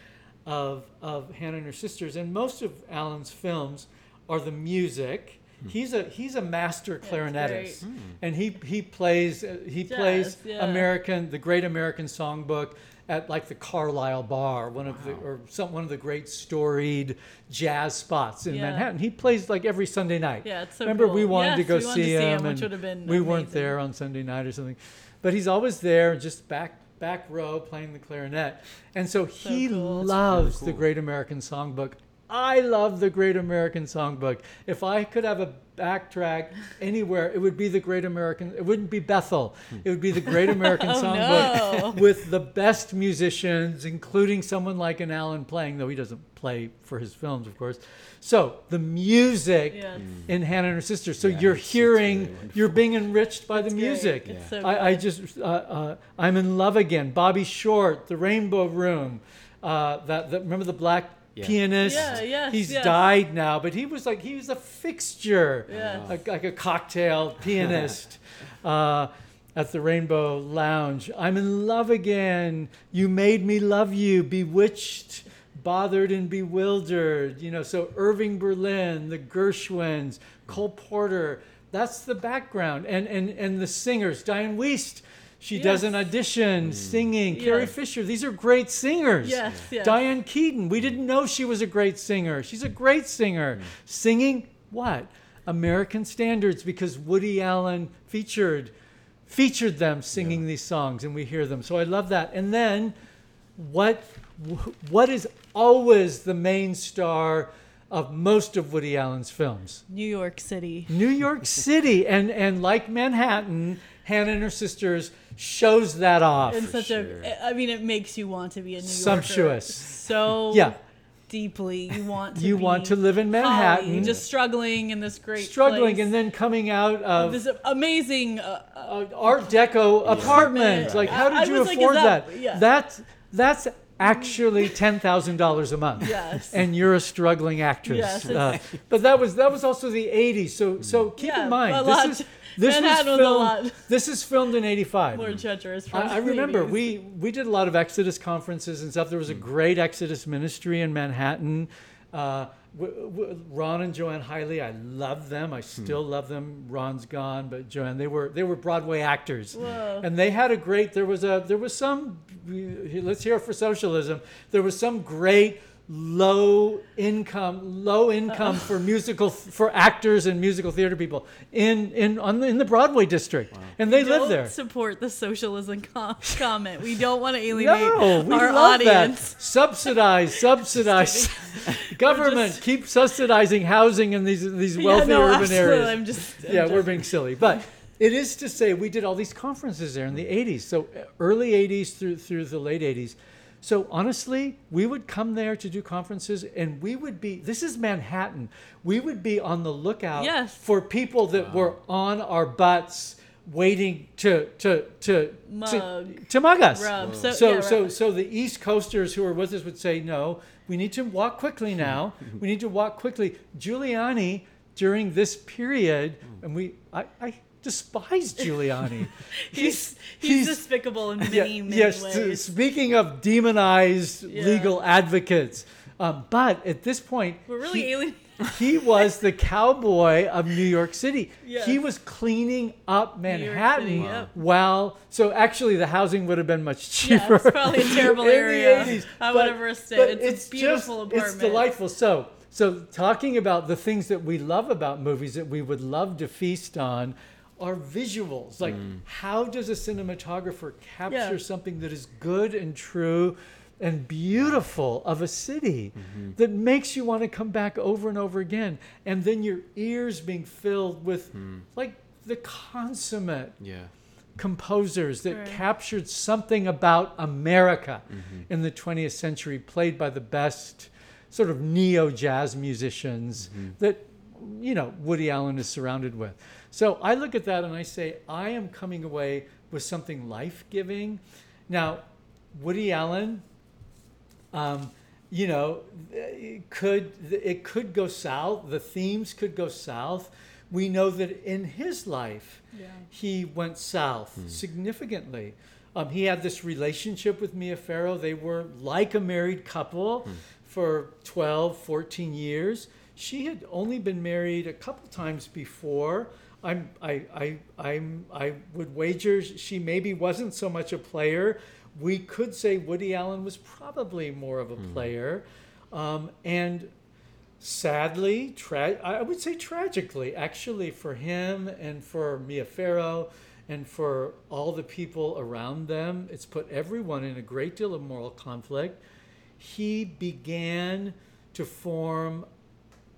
of of Hannah and her sisters and most of Allen's films are the music. He's a he's a master clarinetist, great. and he he plays uh, he Jazz, plays yeah. American the Great American Songbook at like the Carlyle Bar, one of the or some one of the great storied jazz spots in Yeah. Manhattan. He plays like every Sunday night. Yeah, it's so Remember cool. we wanted to go we wanted to see see him, him, which and would have been we weren't there on Sunday night or something, but he's always there, just back back row playing the clarinet, and so he cool. Loves the cool. Great American Songbook. I love the Great American Songbook. If I could have a backtrack anywhere, it would be the Great American. It wouldn't be Bethel. It would be the Great American Oh, Songbook no. with the best musicians, including someone like an Allen playing, though he doesn't play for his films, of course. So the music Yes. in Hannah and her sister. So Yeah, you're it's- it's hearing, really you're being enriched by the It's great. music. It's so I, I, just, uh, uh, I'm in love again. Bobby Short, The Rainbow Room. Uh, that, that remember the black Yeah. pianist? Yeah, yes, He's yes. died now, but he was like he was a fixture, Yes. like, like a cocktail pianist. uh, at the Rainbow Lounge. I'm in love again. You made me love you. Bewitched, bothered, and bewildered. You know, so Irving Berlin, the Gershwins, Cole Porter. That's the background. And and and the singers, Diane Wiest. She does an audition mm. singing. Carrie Fisher. These are great singers. Yes, yes. Diane Keaton. We didn't know she was a great singer. She's a great singer. Mm. Singing what? American standards because Woody Allen featured featured them singing these songs and we hear them. So I love that. And then what what is always the main star of most of Woody Allen's films? New York City. New York City and and like Manhattan, Hannah and her sisters shows that off. And such sure. a, I mean, it makes you want to be a New Yorker. Sumptuous. So Yeah. deeply. You want to You be want to live in Manhattan, Holly, Manhattan. just struggling in this great struggling place. and then coming out of this amazing uh, uh, Art Deco apartment. Apartment. Like, how did I you was like, afford that- that? yeah. That's that's actually ten thousand dollars a month. Yes. And you're a struggling actress. Yes, Uh, but that was that was also the '80s. So so keep Yeah, in mind a this lot- is this Manhattan was was a filmed. lot. This is filmed in '85. more treacherous. From I, I remember we we did a lot of Exodus conferences and stuff. There was a great Exodus ministry in Manhattan. Uh, w- w- Ron and Joanne Highley, I love them. I hmm. still love them. Ron's gone, but Joanne, they were they were Broadway actors, Whoa. and they had a great. There was a there was some. Let's hear it for socialism. There was some great low income low income for musical for actors and musical theater people in in on the, in the Broadway district, and they live there. support the socialism com- comment. We don't want to alienate No, we our love audience. that. Subsidize, subsidize. Government just- keep subsidizing housing in these these Yeah, wealthy no, urban absolutely. areas. I'm just I'm yeah, just- we're being silly, but it is to say we did all these conferences there in the '80s. So early '80s through through the late '80s. So honestly, we would come there to do conferences, and we would be. This is Manhattan. We would be on the lookout Yes. for people that were on our butts, waiting to to to Mug. to, to mug us. Rub. So, So, yeah, so, so the East Coasters who are with us would say, no, we need to walk quickly now. we need to walk quickly. Giuliani, during this period, and we, I, I despise Giuliani. he's, he's despicable in many yeah, many yes. ways. Speaking of demonized Yeah. legal advocates, um, but at this point, We're really he- alien. he was the cowboy of New York City. Yes. He was cleaning up Manhattan City, while so actually the housing would have been much cheaper. Yeah, it's probably a terrible the area. 80s. I would have risked it. but It's a beautiful just, apartment. It's delightful. So so talking about the things that we love about movies that we would love to feast on are visuals. Like mm. how does a cinematographer capture Yeah. something that is good and true and beautiful of a city mm-hmm. that makes you want to come back over and over again and then your ears being filled with hmm. like the consummate Yeah. composers that Right. captured something about America mm-hmm. in the 20th century, played by the best sort of neo jazz musicians mm-hmm. that, you know, Woody Allen is surrounded with. So I look at that and I say, I am coming away with something life giving. Now, Woody Allen, um, you know, it could it could go south. The themes could go south. We know that in his life, Yeah. he went south significantly. Um, he had this relationship with Mia Farrow. They were like a married couple for 12, 14 years. She had only been married a couple times before. I'm, I, I, I'm, I would wager she maybe wasn't so much a player. We could say Woody Allen was probably more of a player. Um, and sadly, tra- I would say tragically, actually, for him and for Mia Farrow and for all the people around them, it's put everyone in a great deal of moral conflict. He began to form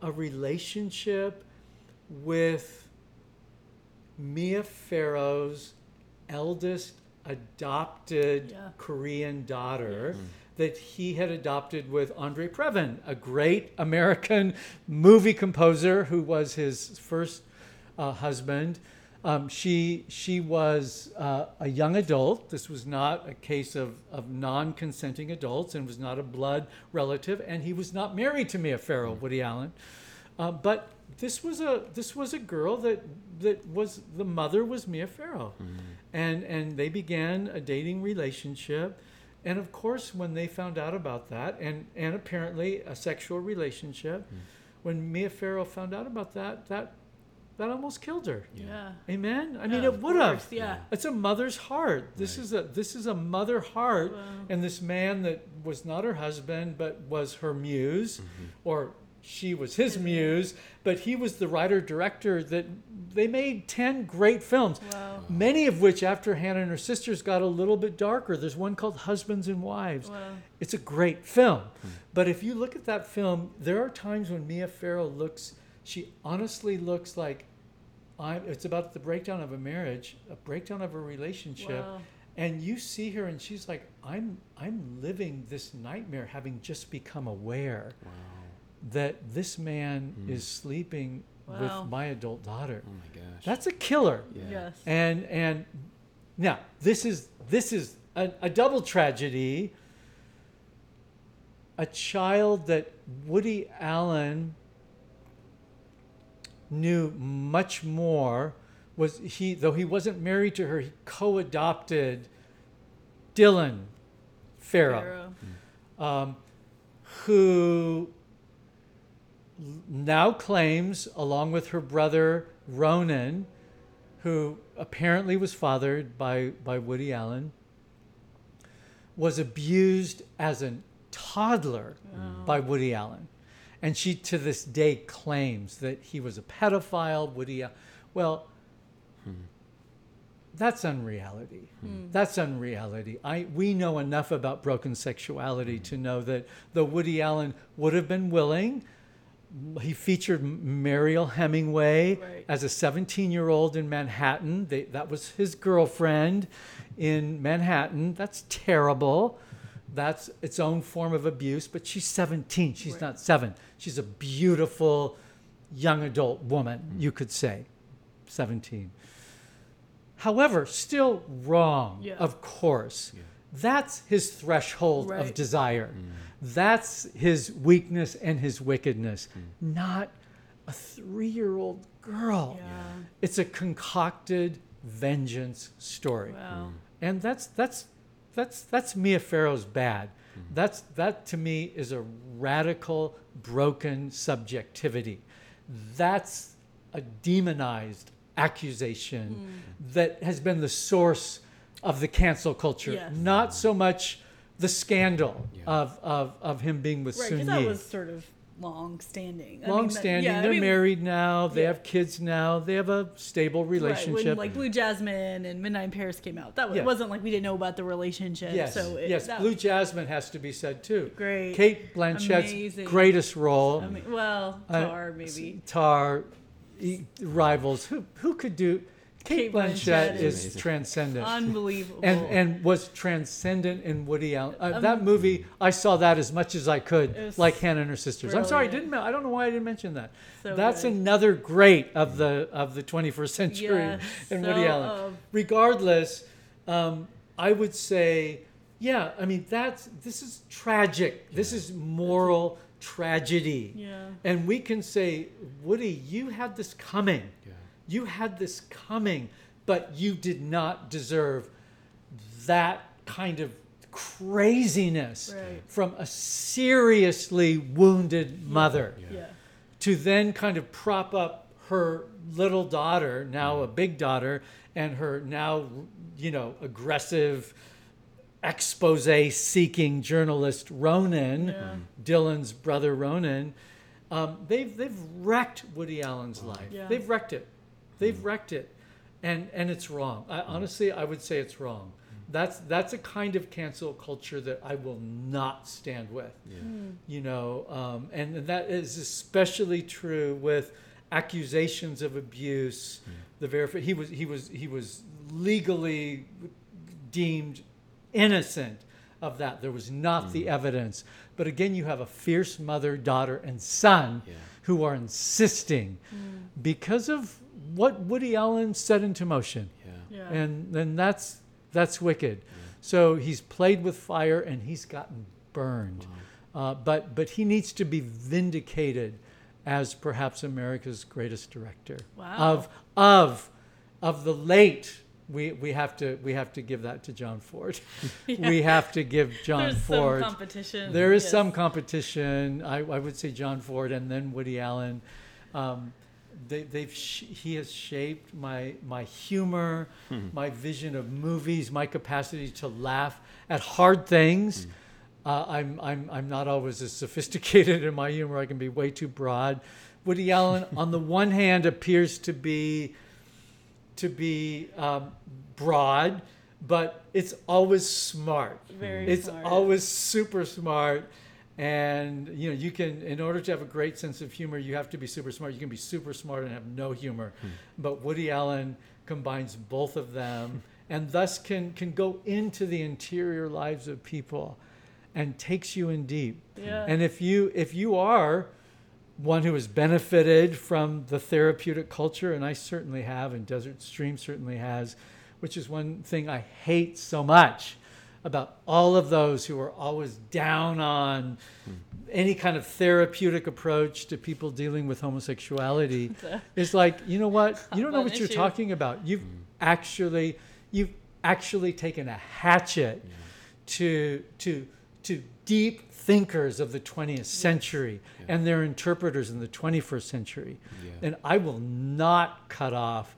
a relationship with Mia Farrow's eldest adopted Yeah. Korean daughter that he had adopted with Andre Previn, a great American movie composer who was his first uh, husband. Um, she she was uh, a young adult. This was not a case of, of non-consenting adults, and was not a blood relative. And he was not married to Mia Farrow, Woody Allen. Uh, but this was a this was a girl that that was the mother was Mia Farrow, and and they began a dating relationship, and of course when they found out about that, and and apparently a sexual relationship, when Mia Farrow found out about that, that that almost killed her. Yeah. Amen. I mean, Yeah, it of would have. Yeah. It's a mother's heart. This Right. is a this is a mother heart, Wow. and this man that was not her husband but was her muse, Mm-hmm. or she was his muse, but he was the writer director that they made ten great films. Wow. Many of which, after Hannah and her sisters, got a little bit darker. There's one called Husbands and Wives. Wow. It's a great film. But if you look at that film, there are times when Mia Farrow looks, she honestly looks like I'm, it's about the breakdown of a marriage, a breakdown of a relationship. Wow. And you see her and she's like, I'm I'm living this nightmare having just become aware Wow. that this man Mm. is sleeping Wow. with my adult daughter. Oh my gosh. That's a killer. yeah. Yes. And and now this is this is a, a double tragedy. A child that Woody Allen knew much more was he though he wasn't married to her he co-adopted Dylan Farrow, Pharaoh. um, who now claims, along with her brother Ronan, who apparently was fathered by, by Woody Allen, was abused as a toddler by Woody Allen. And she, to this day, claims that he was a pedophile. Woody, Al- uh, well, that's unreality. Hmm. That's unreality. I we know enough about broken sexuality hmm. to know that though Woody Allen would have been willing, he featured Mariel Hemingway Right. as a 17-year-old in Manhattan. They, that was his girlfriend in Manhattan. That's terrible. That's its own form of abuse. But she's 17. She's Right. not seven. She's a beautiful young adult woman, mm-hmm. you could say, 17. However, still wrong, Yeah. of course. That's his threshold of Right. desire. Mm-hmm. That's his weakness and his wickedness, mm. not a three year old girl. Yeah. It's a concocted vengeance story. Wow. And that's that's that's that's Mia Farrow's bad. Mm-hmm. That's that to me is a radical broken subjectivity. That's a demonized accusation hmm. that has been the source of the cancel culture. Yes. Not so much the scandal Yeah. of, of, of him being with Right, Sun because that was sort of long standing. Long standing. They're married now. They yeah. have kids now. They have a stable relationship. when like Blue Jasmine and Midnight in Paris came out, that was, Yeah. it wasn't like we didn't know about the relationship. Yes, So it, yes. Blue Jasmine has to be said too. Great. Cate Blanchett's Amazing. greatest role. I mean, well, uh, Tar maybe. Tar, rivals. Who who could do? Cate, Cate Blanchett, Blanchett is is- transcendent. Unbelievable. and and was transcendent in Woody Allen. Uh, Um, that movie, I saw that as much as I could, like Hannah and her sisters. I'm sorry, I didn't. men- I don't know why I didn't mention that. So That's good. another great of the of the 21st century Yes, in so Woody Allen. of- Regardless, um, I would say yeah, I mean that's this is tragic. This is moral tragedy. Yeah. And we can say, Woody, you had this coming. Yeah. You had this coming, but you did not deserve that kind of craziness Right. from a seriously wounded mother Yeah. Yeah. to then kind of prop up her little daughter, now a big daughter, and her now, you know, aggressive expose seeking journalist Ronan, Yeah. Dylan's brother Ronan. Um, they've, they've wrecked Woody Allen's life. Yeah. They've wrecked it. They've mm. wrecked it. And, and it's wrong. I, mm. honestly, I would say it's wrong. Mm. That's, that's a kind of cancel culture that I will not stand with Yeah. Hmm. you know, um, and that is especially true with accusations of abuse. The verif- he was he was he was legally deemed innocent of that. There was not the evidence, but again, you have a fierce mother, daughter, and son Yeah. who are insisting hmm. because of what Woody Allen set into motion Yeah. Yeah. and then that's that's wicked. So he's played with fire and he's gotten burned, uh, but but he needs to be vindicated as perhaps America's greatest director Wow. of of of the late. We, we have to we have to give that to John Ford. We have to give John There's Ford. some competition. There is yes. some competition. I, I would say John Ford and then Woody Allen. Um, they, they've sh- he has shaped my my humor, my vision of movies, my capacity to laugh at hard things. Uh, I'm I'm I'm not always as sophisticated in my humor. I can be way too broad. Woody Allen, on the one hand, appears to be to be um, broad, but it's always smart. Very It's smart. always super smart. And you know, you can in order to have a great sense of humor, you have to be super smart. You can be super smart and have no humor. Hmm. But Woody Allen combines both of them hmm. and thus can can go into the interior lives of people and takes you in deep. Yeah. And if you if you are one who has benefited from the therapeutic culture, and I certainly have, and Desert Stream certainly has, which is one thing I hate so much about all of those who are always down on any kind of therapeutic approach to people dealing with homosexuality. It's like, you know what? You don't know Fun what you're talking about. You've actually you've actually taken a hatchet to to to deep thinkers of the 20th century Yeah. and their interpreters in the 21st century. Yeah. And I will not cut off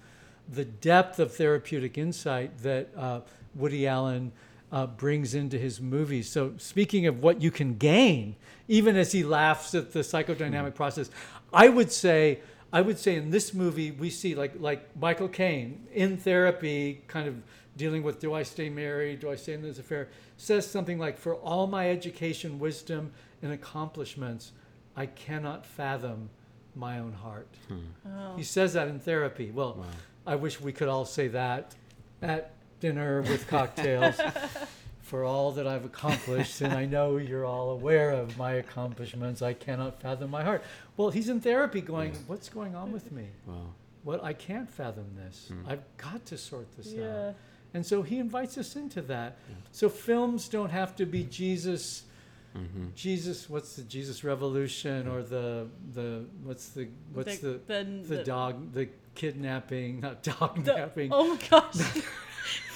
the depth of therapeutic insight that uh, Woody Allen uh, brings into his movies. So, speaking of what you can gain, even as he laughs at the psychodynamic process, I would say. I would say in this movie we see like like Michael Caine in therapy, kind of dealing with do I stay married, do I stay in this affair, says something like, "For all my education, wisdom, and accomplishments, I cannot fathom my own heart." Oh. He says that in therapy. Well, Wow. I wish we could all say that at dinner with cocktails for all that I've accomplished. And I know you're all aware of my accomplishments. I cannot fathom my heart. Well, he's in therapy going, What's going on with me? Wow. What I can't fathom this. I've got to sort this Yeah. out. And so he invites us into that. So films don't have to be Jesus. Mm-hmm. Jesus, what's the Jesus Revolution or the the what's the what's the the, the dog the kidnapping not dog the- napping Oh my gosh.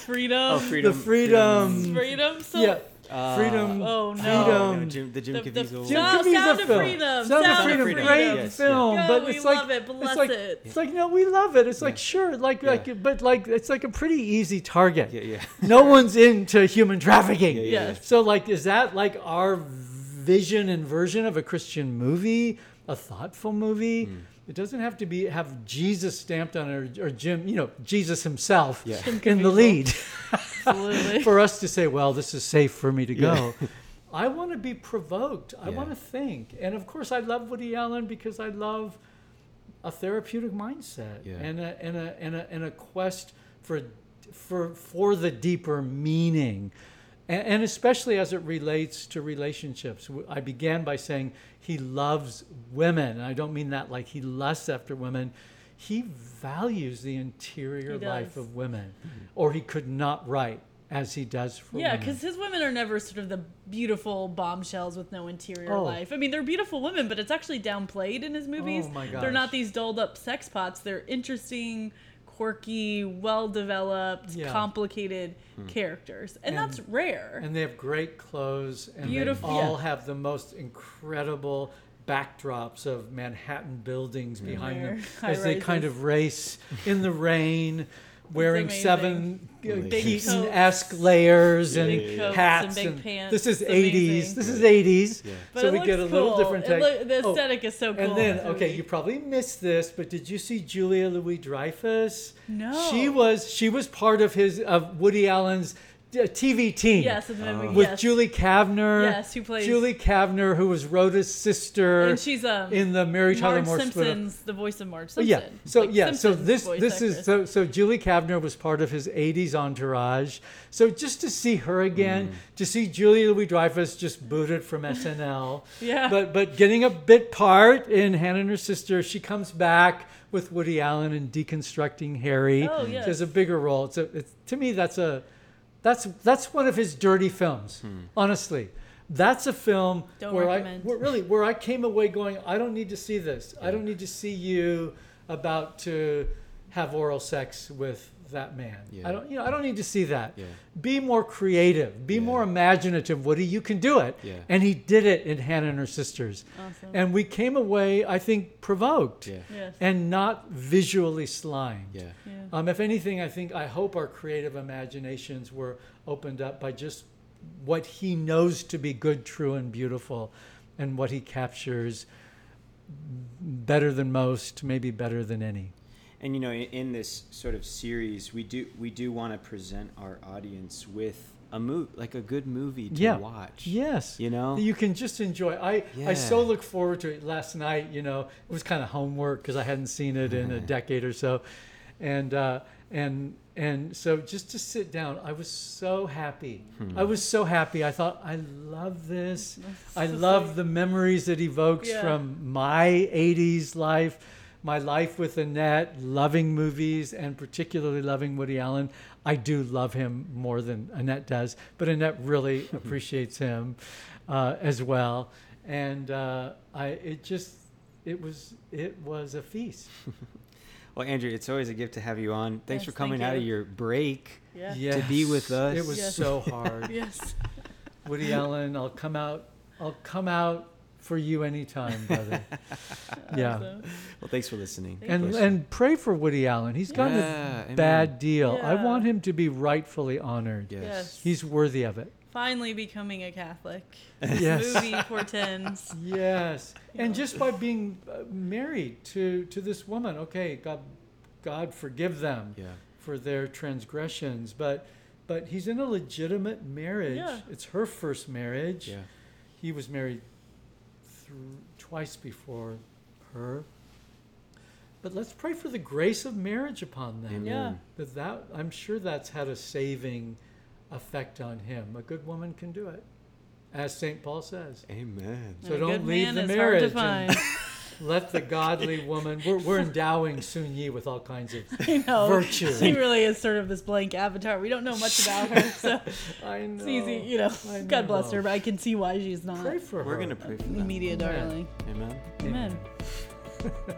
freedom. Oh, freedom. the freedom, Freedom. So, yeah Uh, freedom Oh no. freedom no, Jim, the Jim The- the- Caviezel. Jim Sound- Caviezel Sound of film. Freedom, Sound, Sound of Freedom, Freedom. great Yes, film, yeah. but No, we it's like love it. it's like it. it's like no, we love it. It's like Yeah. sure, like Yeah. like, but like it's like a pretty easy target. Yeah, yeah. No one's into human trafficking. Yeah, yeah, Yes. So like, is that like our vision and version of a Christian movie, a thoughtful movie? Hmm. It doesn't have to be have Jesus stamped on it or, or Jim, you know, Jesus himself Yeah. Jim in the lead for us to say, well, this is safe for me to go. I want to be provoked. I Yeah. want to think. And of course, I love Woody Allen because I love a therapeutic mindset Yeah. and, a, and, a, and, a, and a quest for, for, for the deeper meaning. And, and especially as it relates to relationships. I began by saying he loves women. And I don't mean that like he lusts after women. He values the interior life of women, mm-hmm. or he could not write as he does for Yeah, women. because his women are never sort of the beautiful bombshells with no interior Oh. life. I mean, they're beautiful women, but it's actually downplayed in his movies. Oh my They're not these dolled up sex pots. They're interesting, quirky, well developed, Yeah. complicated hmm. characters. And, that's rare. and they have great clothes and Beautiful- they all yeah. have the most incredible backdrops of Manhattan buildings hmm. behind them High as they kind of race in the rain wearing seven Big Keaton-esque layers and Big coats and hats big pants. this is It's 80s this is 80s Yeah. but so we get a cool. little different It take look- the Oh, aesthetic is so cool. and then okay you probably missed this but did you see Julia Louis Dreyfus No. she was she was part of his of Woody Allen's TV team Yes, in the movie, with yes. Julie Kavner. Yes, who plays- Julie Kavner, who was Rhoda's sister And she's um, in the Mary Tyler Moore split-up. Simpson's the voice of Marge Oh, Simpson. yeah. So Like yeah. So Simpsons this voice this is so so Julie Kavner was part of his '80s entourage. So just to see her again, to see Julie Louis Dreyfus just booted from SNL. Yeah. But but getting a bit part in Hannah and her sister, she comes back with Woody Allen and deconstructing Harry. Oh, yes. She has a bigger role. It's a it's, to me that's a that's that's one of his dirty films. Hmm. Honestly. That's a film Don't where recommend. I where, really where I came away going, I don't need to see this. I don't need to see you about to have oral sex with that man. Yeah. I don't you know I don't need to see that. Yeah. Be more creative. Be Yeah. more imaginative, Woody. You can do it. Yeah. And he did it in Hannah and her sisters. Awesome. And we came away, I think, provoked Yeah. Yes. and not visually slimed. Yeah. yeah. Um, if anything, I think I hope our creative imaginations were opened up by just what he knows to be good, true, and beautiful, and what he captures better than most, maybe better than any. And you know, in, in this sort of series, we do we do want to present our audience with a movie, like a good movie to yeah. watch. Yes. You know? You can just enjoy. I I so look forward to it. Last night, you know, it was kind of homework because I hadn't seen it in a decade or so, and uh, and and so just to sit down, I was so happy. Hmm. I was so happy. I thought I love this. I so love sweet. the memories it evokes Yeah. from my '80s life. My life with Annette, loving movies and particularly loving Woody Allen. I do love him more than Annette does, but Annette really appreciates him uh, as well. And uh, I, it just, it was, it was a feast. Well, Andrew, it's always a gift to have you on. Thanks Yes, for thank coming out of your break. Yeah. To be with us. It was Yes. so hard. Yes. Woody Allen, I'll come out, I'll come out for you anytime, brother. yeah. Awesome. Well, thanks for listening. Thank And Yes. and pray for Woody Allen. He's gotten Yeah, a amen. bad deal. I want him to be rightfully honored. yes. Yes. He's worthy of it. Finally becoming a Catholic. Yes. Movie portends. Yes, and just by being uh, married to to this woman, okay, God, God forgive them Yeah. for their transgressions, but but he's in a legitimate marriage. Yeah. It's her first marriage. Yeah. He was married th- twice before her. But let's pray for the grace of marriage upon them. Yeah. That that I'm sure that's had a saving effect on him. A good woman can do it, as Saint Paul says. Amen. So a don't good leave man the is marriage hard and- to find. Let the godly woman. We're, we're endowing Soon-Yi with all kinds of I know. virtue. She really is sort of this blank avatar. We don't know much about her, so I know. it's easy, you know. I God bless her, but I can see why she's not Pray for We're going to pray for the that. media Amen. darling. Amen. Amen.